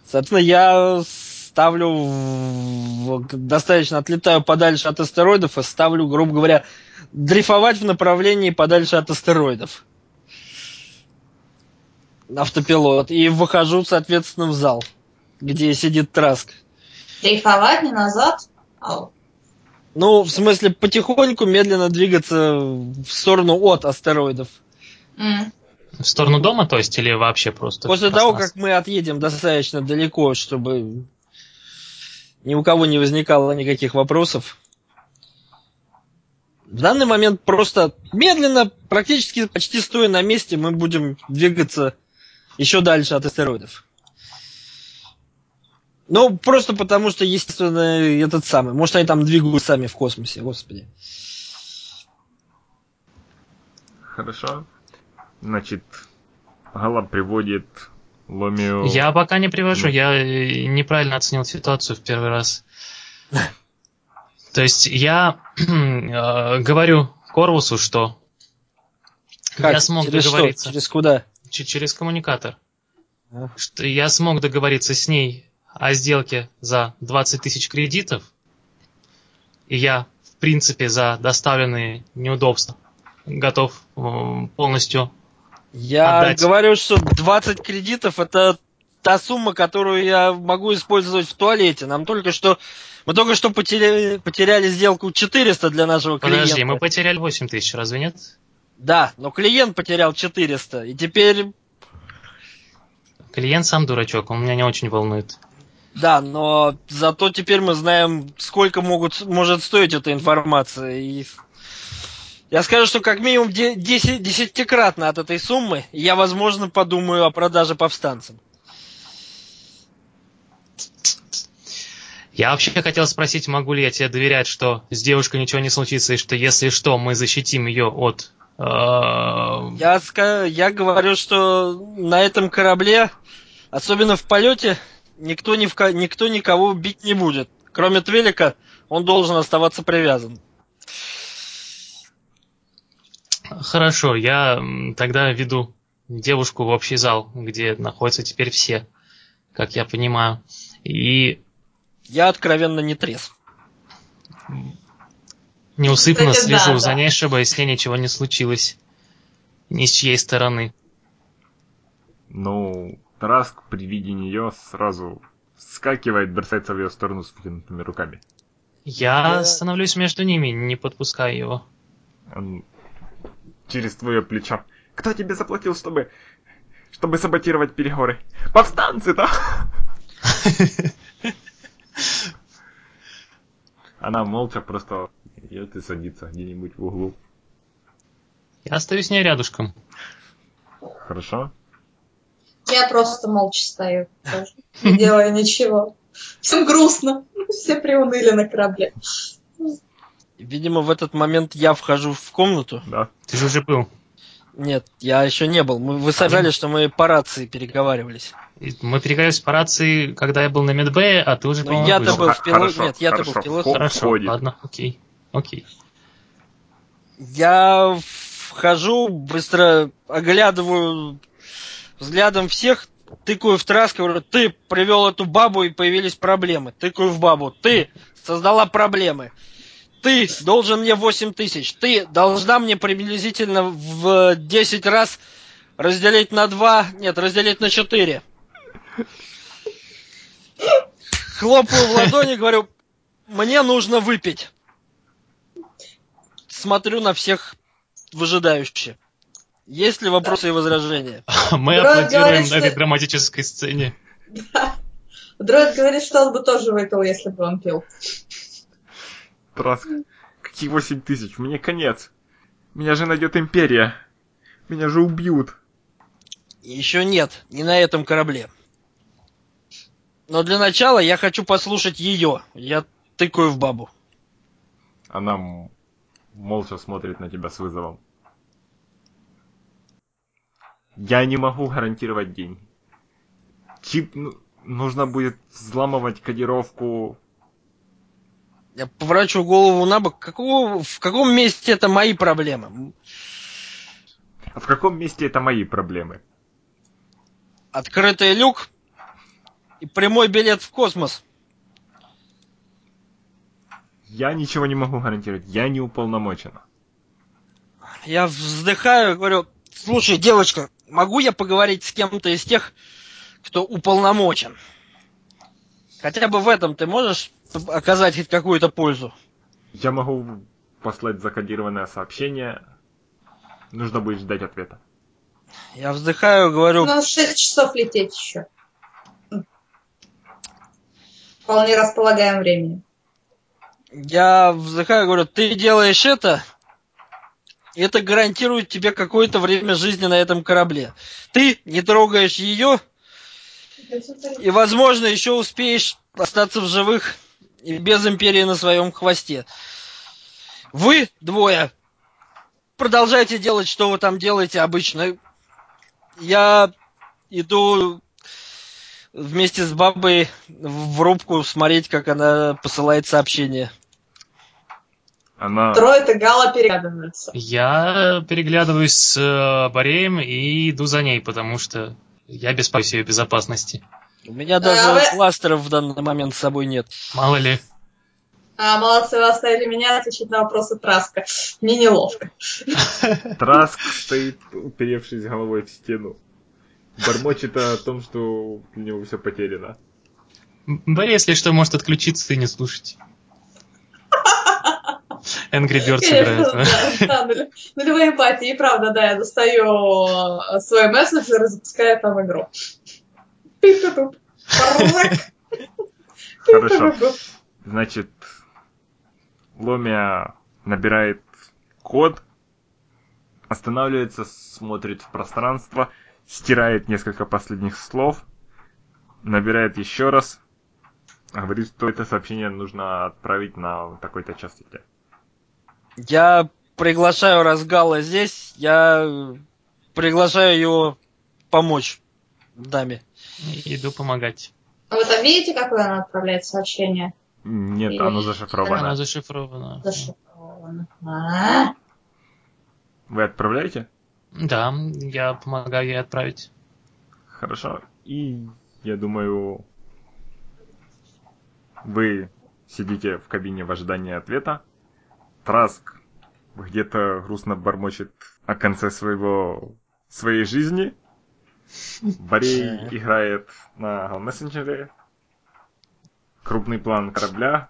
Соответственно, я ставлю в- достаточно отлетаю подальше от астероидов и ставлю, грубо говоря, дрейфовать в направлении подальше от астероидов. Автопилот. И выхожу, соответственно, в зал, где сидит Траск. Дрейфовать не назад. А, Ну, в смысле, потихоньку, медленно двигаться в сторону от астероидов. М. В сторону дома, то есть, или вообще просто? После того, как мы отъедем достаточно далеко, чтобы ни у кого не возникало никаких вопросов. В данный момент просто медленно, практически почти стоя на месте, мы будем двигаться еще дальше от астероидов. Ну, просто потому что, естественно, этот самый. Может, они там двигаются сами в космосе, господи. Хорошо. Значит, Гала приводит Ломио... Я пока не привожу, я э, неправильно оценил ситуацию в первый раз. То есть я э, говорю Корвусу, что я смог Через договориться Что? Через куда? ч- через коммуникатор, А. что я смог договориться с ней о сделке за 20 тысяч кредитов, и я, в принципе, за доставленные неудобства готов э, полностью Я Отдать. говорю, что 20 кредитов это та сумма, которую я могу использовать в туалете. Нам только что мы только что потеряли, потеряли сделку 400 для нашего Подожди, клиента. мы потеряли 8 тысяч, разве нет? Да, но клиент потерял 400. И теперь, Клиент сам дурачок, он меня не очень волнует. да, но зато теперь мы знаем, сколько могут, может стоить эта информация. И Я скажу, что как минимум де- деся- десятикратно от этой суммы я, возможно, подумаю о продаже повстанцам. Я вообще хотел спросить, могу ли я тебе доверять, что с девушкой ничего не случится, и что если что, мы защитим ее от... э, Я, я говорю, что на этом корабле, особенно в полете, никто, ни в никто никого убить не будет. Кроме Твелика, он должен оставаться привязан. Хорошо, я тогда веду девушку в общий зал, где находятся теперь все, как я понимаю. И Я откровенно не трезв. неусыпно Кстати, слежу да, за да. ней, чтобы с ней ничего не случилось. Ни с чьей стороны. Ну, Траск при виде нее сразу скакивает, бросается в ее сторону с вытянутыми руками. Я Я- становлюсь между ними, не подпуская его. Он через твое плечо. Кто тебе заплатил, чтобы... чтобы саботировать переговоры? Повстанцы, да? Она молча просто идет и садится где-нибудь в углу. Я остаюсь с ней рядышком. Хорошо? Я просто молча стою, не делая ничего. Всем грустно, все приуныли на корабле. Видимо, в этот момент я вхожу в комнату. Да. Ты же уже был. Нет, я еще не был. Мы, вы сказали, что мы по рации переговаривались. И Мы переговорились по рации, когда я был на медбэе, а ты уже, по-моему, я-то был в Х- пилоте. Нет, я-то был в пилоте. Хорошо, входит. ладно, окей. Окей. Я вхожу, быстро оглядываю взглядом всех, тыкаю в траск, говорю, ты привел эту бабу и появились проблемы. Тыкаю в бабу, ты создала проблемы. Ты должен мне 8 тысяч. Ты должна мне приблизительно в 10 раз разделить на 2, нет, разделить на 4. Хлопаю в ладони, говорю, мне нужно выпить. Смотрю на всех выжидающе. Есть ли вопросы и возражения? Мы аплодируем говорит, что- этой драматической сцене. Дроид говорит, что он бы тоже выпил, если бы он пил. Траск. Какие 8 тысяч? Мне конец. Меня же найдет Империя. Меня же убьют. Еще нет, не на этом корабле. Но для начала я хочу послушать ее. Я тыкаю в бабу. Она молча смотрит на тебя с вызовом. Я не могу гарантировать деньги. Чип ну, нужно будет взламывать кодировку. Я поворачиваю голову на бок. Какого, в каком месте это мои проблемы? А в каком месте это мои проблемы? Открытый люк и прямой билет в космос. Я ничего не могу гарантировать. Я не уполномочен. Я вздыхаю и говорю, слушай, девочка, могу я поговорить с кем-то из тех, кто уполномочен? Хотя бы в этом ты можешь оказать хоть какую-то пользу? Я могу послать закодированное сообщение. Нужно будет ждать ответа. Я вздыхаю и У говорю, нас 6 часов лететь еще. Вполне располагаем времени. я вздыхаю и говорю, ты делаешь это, и это гарантирует тебе какое-то время жизни на этом корабле. Ты не трогаешь ее, и, возможно, еще успеешь остаться в живых и без империи на своем хвосте. Вы двое продолжайте делать, что вы там делаете обычно. Я иду вместе с бабой в рубку смотреть, как она посылает сообщение. Она... И Гала переглядываются. Я переглядываюсь с э, Бореем и иду за ней, потому что я беспокоюсь ее безопасности. У меня А даже вы- кластеров в данный момент с собой нет. Мало ли. А, молодцы, вы оставили меня отвечать на вопросы Траска. Мне неловко. Траск стоит, уперевшись головой в стену. Бормочет о том, что у него все потеряно. М, Борей, если что, может отключиться и не слушать. Angry Birds играет. Да, да, нулевой эмпатии. И правда, да, я достаю э, свой мессенджер и запускаю там игру. Хорошо. Значит, Ломия набирает код останавливается, смотрит в пространство, стирает несколько последних слов, набирает еще раз, говорит, что это сообщение нужно отправить на такой-то частоте. Я приглашаю Разгала здесь, я приглашаю его помочь даме. Иду помогать. А Вы там видите, какое оно отправляет сообщение? Нет, И- оно Она зашифровано. зашифрована. Зашифровано. А? Вы отправляете? Да, я помогаю ей отправить. Хорошо. И я думаю, вы сидите в кабине в ожидании ответа. Траск где-то грустно бормочет о конце своего своей жизни. Борей играет на мессенджере. Крупный план корабля.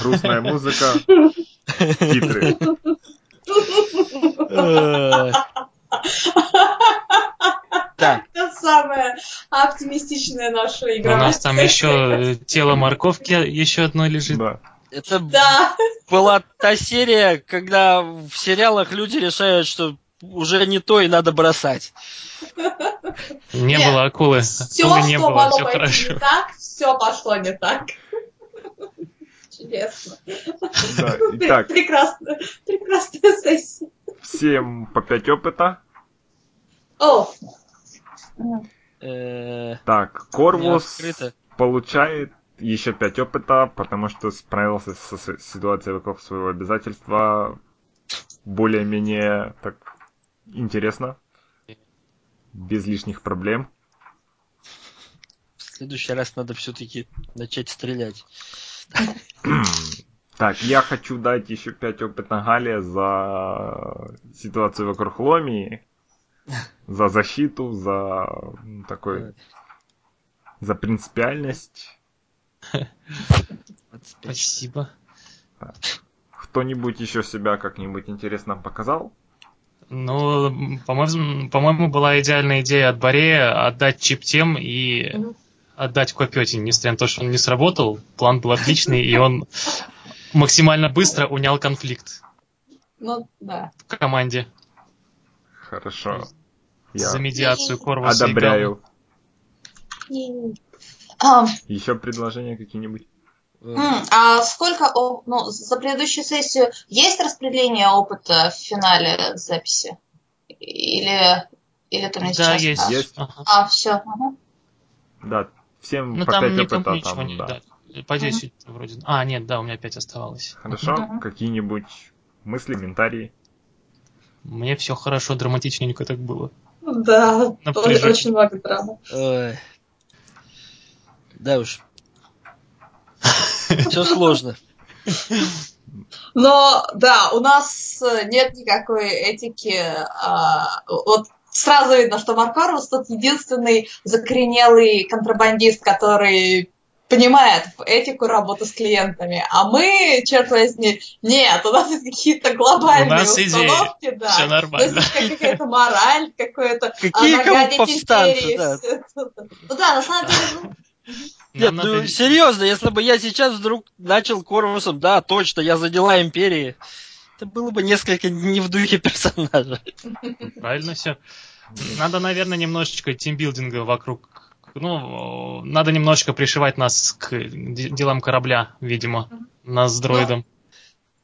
Грустная музыка. Титры. Так, Это самая оптимистичная наша У игра. нас там еще тело морковки еще одно лежит. Да. это Да. была та серия, когда в сериалах люди решают, что уже не то и надо бросать. Не Нет. было акулы. Все, Акулы не что было, могло все пойти хорошо. не так, все пошло не так. Чудесно. Да. Итак, Прекрасная, прекрасная сессия. всем по 5 опыта. О, Так, Корвус получает еще 5 опыта, потому что справился со с- ситуацией вокруг своего обязательства более-менее так интересно. Без лишних проблем. В следующий раз надо все-таки начать стрелять. Так, я хочу дать еще 5 опыта Гале за ситуацию вокруг Ломии, за защиту, за м, такой, за принципиальность. 25. Спасибо. Кто-нибудь еще себя как-нибудь интересно показал? Ну, по-моему, по-моему, была идеальная идея от Борея отдать чип тем и отдать Копете. Несмотря на то, что он не сработал, план был отличный, и он максимально быстро унял конфликт ну да. в команде Хорошо. Я за медиацию Корвуса одобряю. А, Еще предложения какие-нибудь? А сколько, ну, за предыдущую сессию есть распределение опыта в финале записи? Или, или мне Гаммы. Да, сейчас есть. Есть. Ага. А, все. Да, всем Ну по там 5 никому опыта, ничего там, не да. да. По 10 вроде. А, нет, да, у меня 5 оставалось. Хорошо, Мгм. какие-нибудь мысли, комментарии? Мне все хорошо, драматичненько так было. Да, Напряжение. очень много драмы. ой. Да уж. Все сложно. Но да, у нас э, нет никакой этики. а, вот сразу видно, что Маркарус тот единственный закоренелый контрабандист, который понимает этику работы с клиентами. А мы, черт возьми, нет, у нас есть какие-то глобальные У нас идеи. установки, да. Все нормально. есть какая-то мораль, какое-то Какие а, кому нагадить повстанцы, да. Ну да, на самом деле, ну, Нет, Нам ну надо- серьезно, если бы я сейчас вдруг начал Корвусом, да, точно, я за дела империи, это было бы несколько не в духе персонажа. Правильно все. Надо, наверное, немножечко тимбилдинга вокруг. Ну, надо немножечко пришивать нас к де- делам корабля, видимо. Нас с дроидом.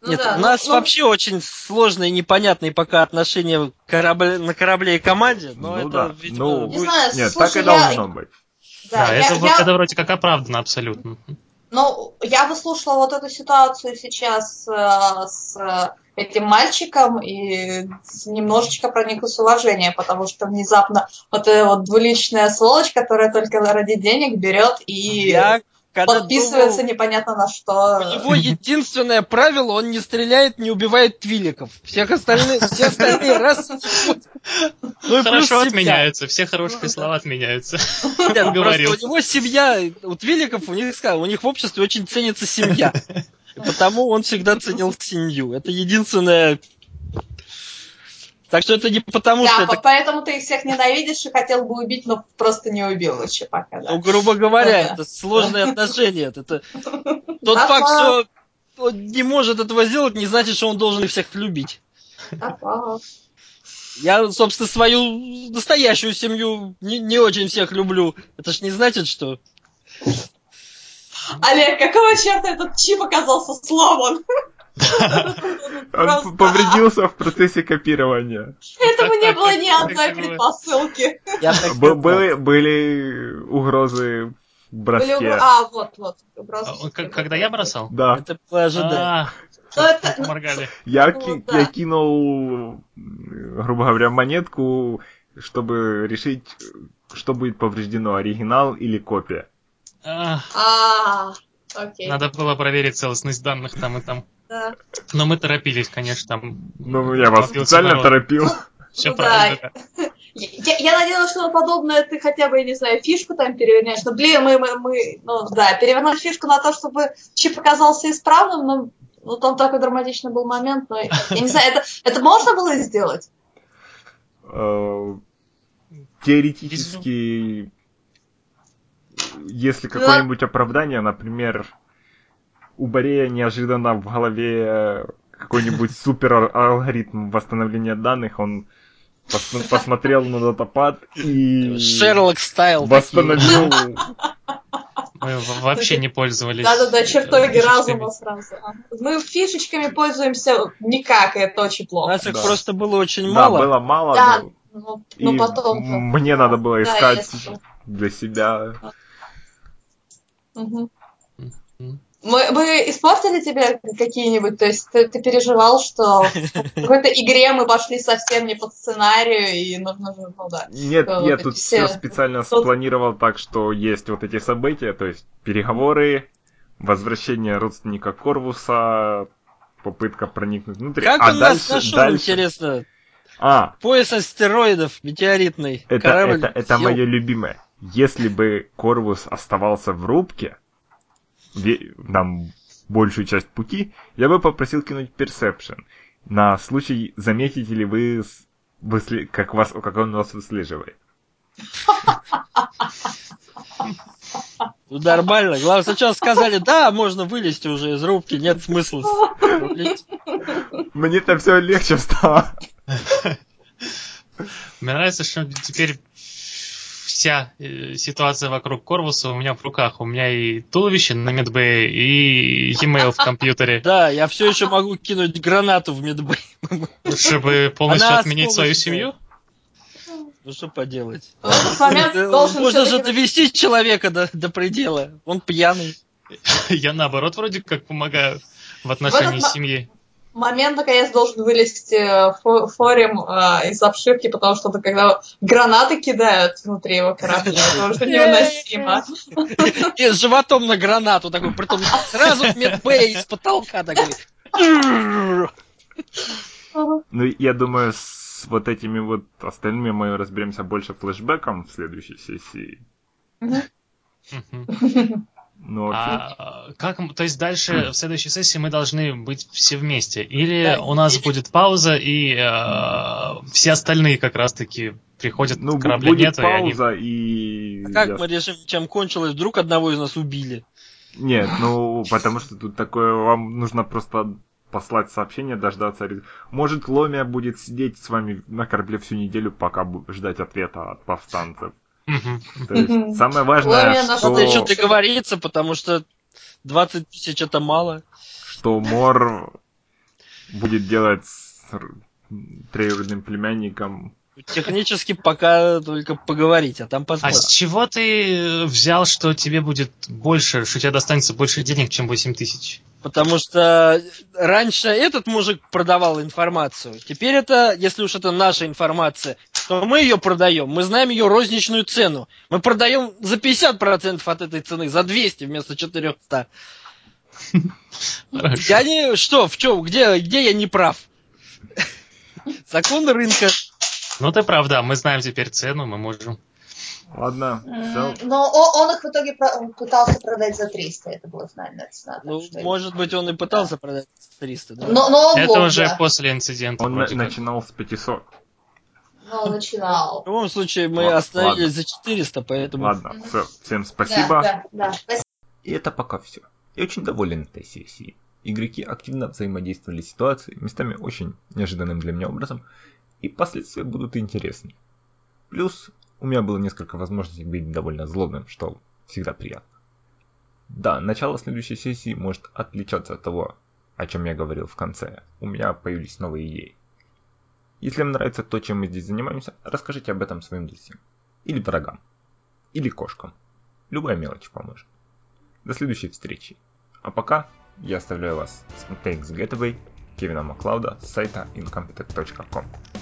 ну Нет, да, у ну- нас ну, вообще очень сложные и непонятные пока отношения корабль- на корабле и команде, но Ну это, да, видимо, ну, Не знаю, Нет, слушай, так и я- должно быть. Да, да, это, я- в- я- это вроде как оправдано абсолютно. Ну, я выслушала вот эту ситуацию сейчас э, с э, этим мальчиком и немножечко прониклась уважение, потому что внезапно вот эта вот двуличная сволочь, которая только ради денег берет и Я когда подписывается думал, непонятно на что. у него единственное правило, он не стреляет, не убивает твиликов. Всех остальных, все остальные раз. Ну и плюс Хорошо отменяются, все хорошие слова отменяются. Нет, Говорил. у него семья, у твиликов, у них, у них в обществе очень ценится семья. Потому он всегда ценил семью. Это единственное... Так что это не потому, Да, что по- это, поэтому ты их всех ненавидишь и хотел бы убить, но просто не убил лучше пока, да. ну, грубо говоря, да. это сложные отношения. Это тот факт, что он не может этого сделать, не значит, что он должен их всех любить. Я, собственно, свою настоящую семью не, не очень всех люблю. Это ж не значит, что... Олег, какого черта этот чип оказался сломан? Он повредился в процессе копирования. Этому не было ни одной предпосылки. Были, угрозы броске. А, вот, вот. А, когда я бросал? Да. Это было ожидать. Ну, это... Моргали. Я, ну, я кинул, грубо говоря, монетку, чтобы решить, что будет повреждено, оригинал или копия. А. Надо было проверить целостность данных там и там. Да. Но мы торопились, конечно, там. Ну, я вас специально торопил. Все ну, правильно. Да. Я, я надеялась, что подобное ты хотя бы, не знаю, фишку там перевернешь. Но, блин, мы, мы, мы, ну да, перевернуть фишку на то, чтобы чип оказался исправным, но ну, там такой драматичный был момент, но я не знаю, это, это можно было сделать? Э, теоретически, если какое-нибудь оправдание, например, у Борея неожиданно в голове какой-нибудь супер алгоритм восстановления данных, он пос- посмотрел на датапад и Шерлок стайл восстановил мы вообще не пользовались. Да-да-да, чертоги разума сразу. Мы фишечками пользуемся никак, и это очень плохо. У нас их просто было очень мало. Да, было мало. Да, ну, ну потом. Мне надо было искать для себя. Угу. Мы, мы испортили тебе какие-нибудь? То есть ты, ты переживал, что в какой-то игре мы пошли совсем не по сценарию, и нужно же, ну да. Нет, я вот тут все специально тут... спланировал так, что есть вот эти события, то есть переговоры, возвращение родственника Корвуса, попытка проникнуть внутрь. Как а он дальше, нас нашел, дальше... интересно? А. Пояс астероидов метеоритный. Это, это, это мое любимое. Если бы Корвус оставался в рубке, нам большую часть пути, я бы попросил кинуть Perception. На случай, заметите ли вы, высле... как, вас, как он вас выслеживает. Ну, нормально. Главное, сначала сказали, да, можно вылезти уже из рубки, нет смысла. Мне-то все легче стало. Мне нравится, что теперь вся э, ситуация вокруг Корвуса у меня в руках. У меня и туловище на медбэе, и e-mail в компьютере. Да, я все еще могу кинуть гранату в медбэй. Чтобы полностью отменить свою семью? Ну что поделать? Э, Можно же довести человека до, до предела. Он пьяный. Я наоборот вроде как помогаю в отношении семьи момент наконец должен вылезти э, форем э, из обшивки, потому что когда гранаты кидают внутри его корабля, это уже невыносимо. И с животом на гранату такой, притом сразу медбэй из потолка такой. Ну, я думаю, с вот этими вот остальными мы разберемся больше флешбеком в следующей сессии. Ну, а, как, то есть дальше в следующей сессии мы должны быть все вместе? Или да, у нас или... будет пауза, и э, все остальные как раз-таки приходят ну, к кораблю будет нет, пауза и... и... А как я... мы решим, чем кончилось? Вдруг одного из нас убили? Нет, ну, потому что тут такое, вам нужно просто послать сообщение, дождаться. Может, Ломия будет сидеть с вами на корабле всю неделю, пока ждать ответа от повстанцев. То есть самое важное, что... Надо еще договориться, потому что 20 тысяч это мало. Что Мор будет делать с троюродным племянником Технически пока только поговорить, а там посмотрим. А с чего ты взял, что тебе будет больше, что тебе достанется больше денег, чем 8 тысяч? Потому что раньше этот мужик продавал информацию. Теперь это, если уж это наша информация, то мы ее продаем. Мы знаем ее розничную цену. Мы продаем за 50% от этой цены, за 200 вместо 400. Я не... Что, в чем? Где, где я не прав? Закон рынка. Ну ты правда, мы знаем теперь цену, мы можем. Ладно, все. Но он их в итоге пытался продать за 300, это была финальная цена. Ну, может быть, он и пытался продать за 300, да? Но, но это был, уже да. после инцидента. Он на- начинал с 500. Ну, он начинал. В любом случае, мы Ладно. остановились за 400, поэтому... Ладно, все, всем спасибо. Да, да, да, спасибо. И это пока все. Я очень доволен этой сессией. Игроки активно взаимодействовали с ситуацией, местами очень неожиданным для меня образом, и последствия будут интересны. Плюс у меня было несколько возможностей быть довольно злобным, что всегда приятно. Да, начало следующей сессии может отличаться от того, о чем я говорил в конце. У меня появились новые идеи. Если вам нравится то, чем мы здесь занимаемся, расскажите об этом своим друзьям. Или врагам. Или кошкам. Любая мелочь поможет. До следующей встречи. А пока я оставляю вас с Thanks Gateway Кевина Маклауда с сайта incompetent.com.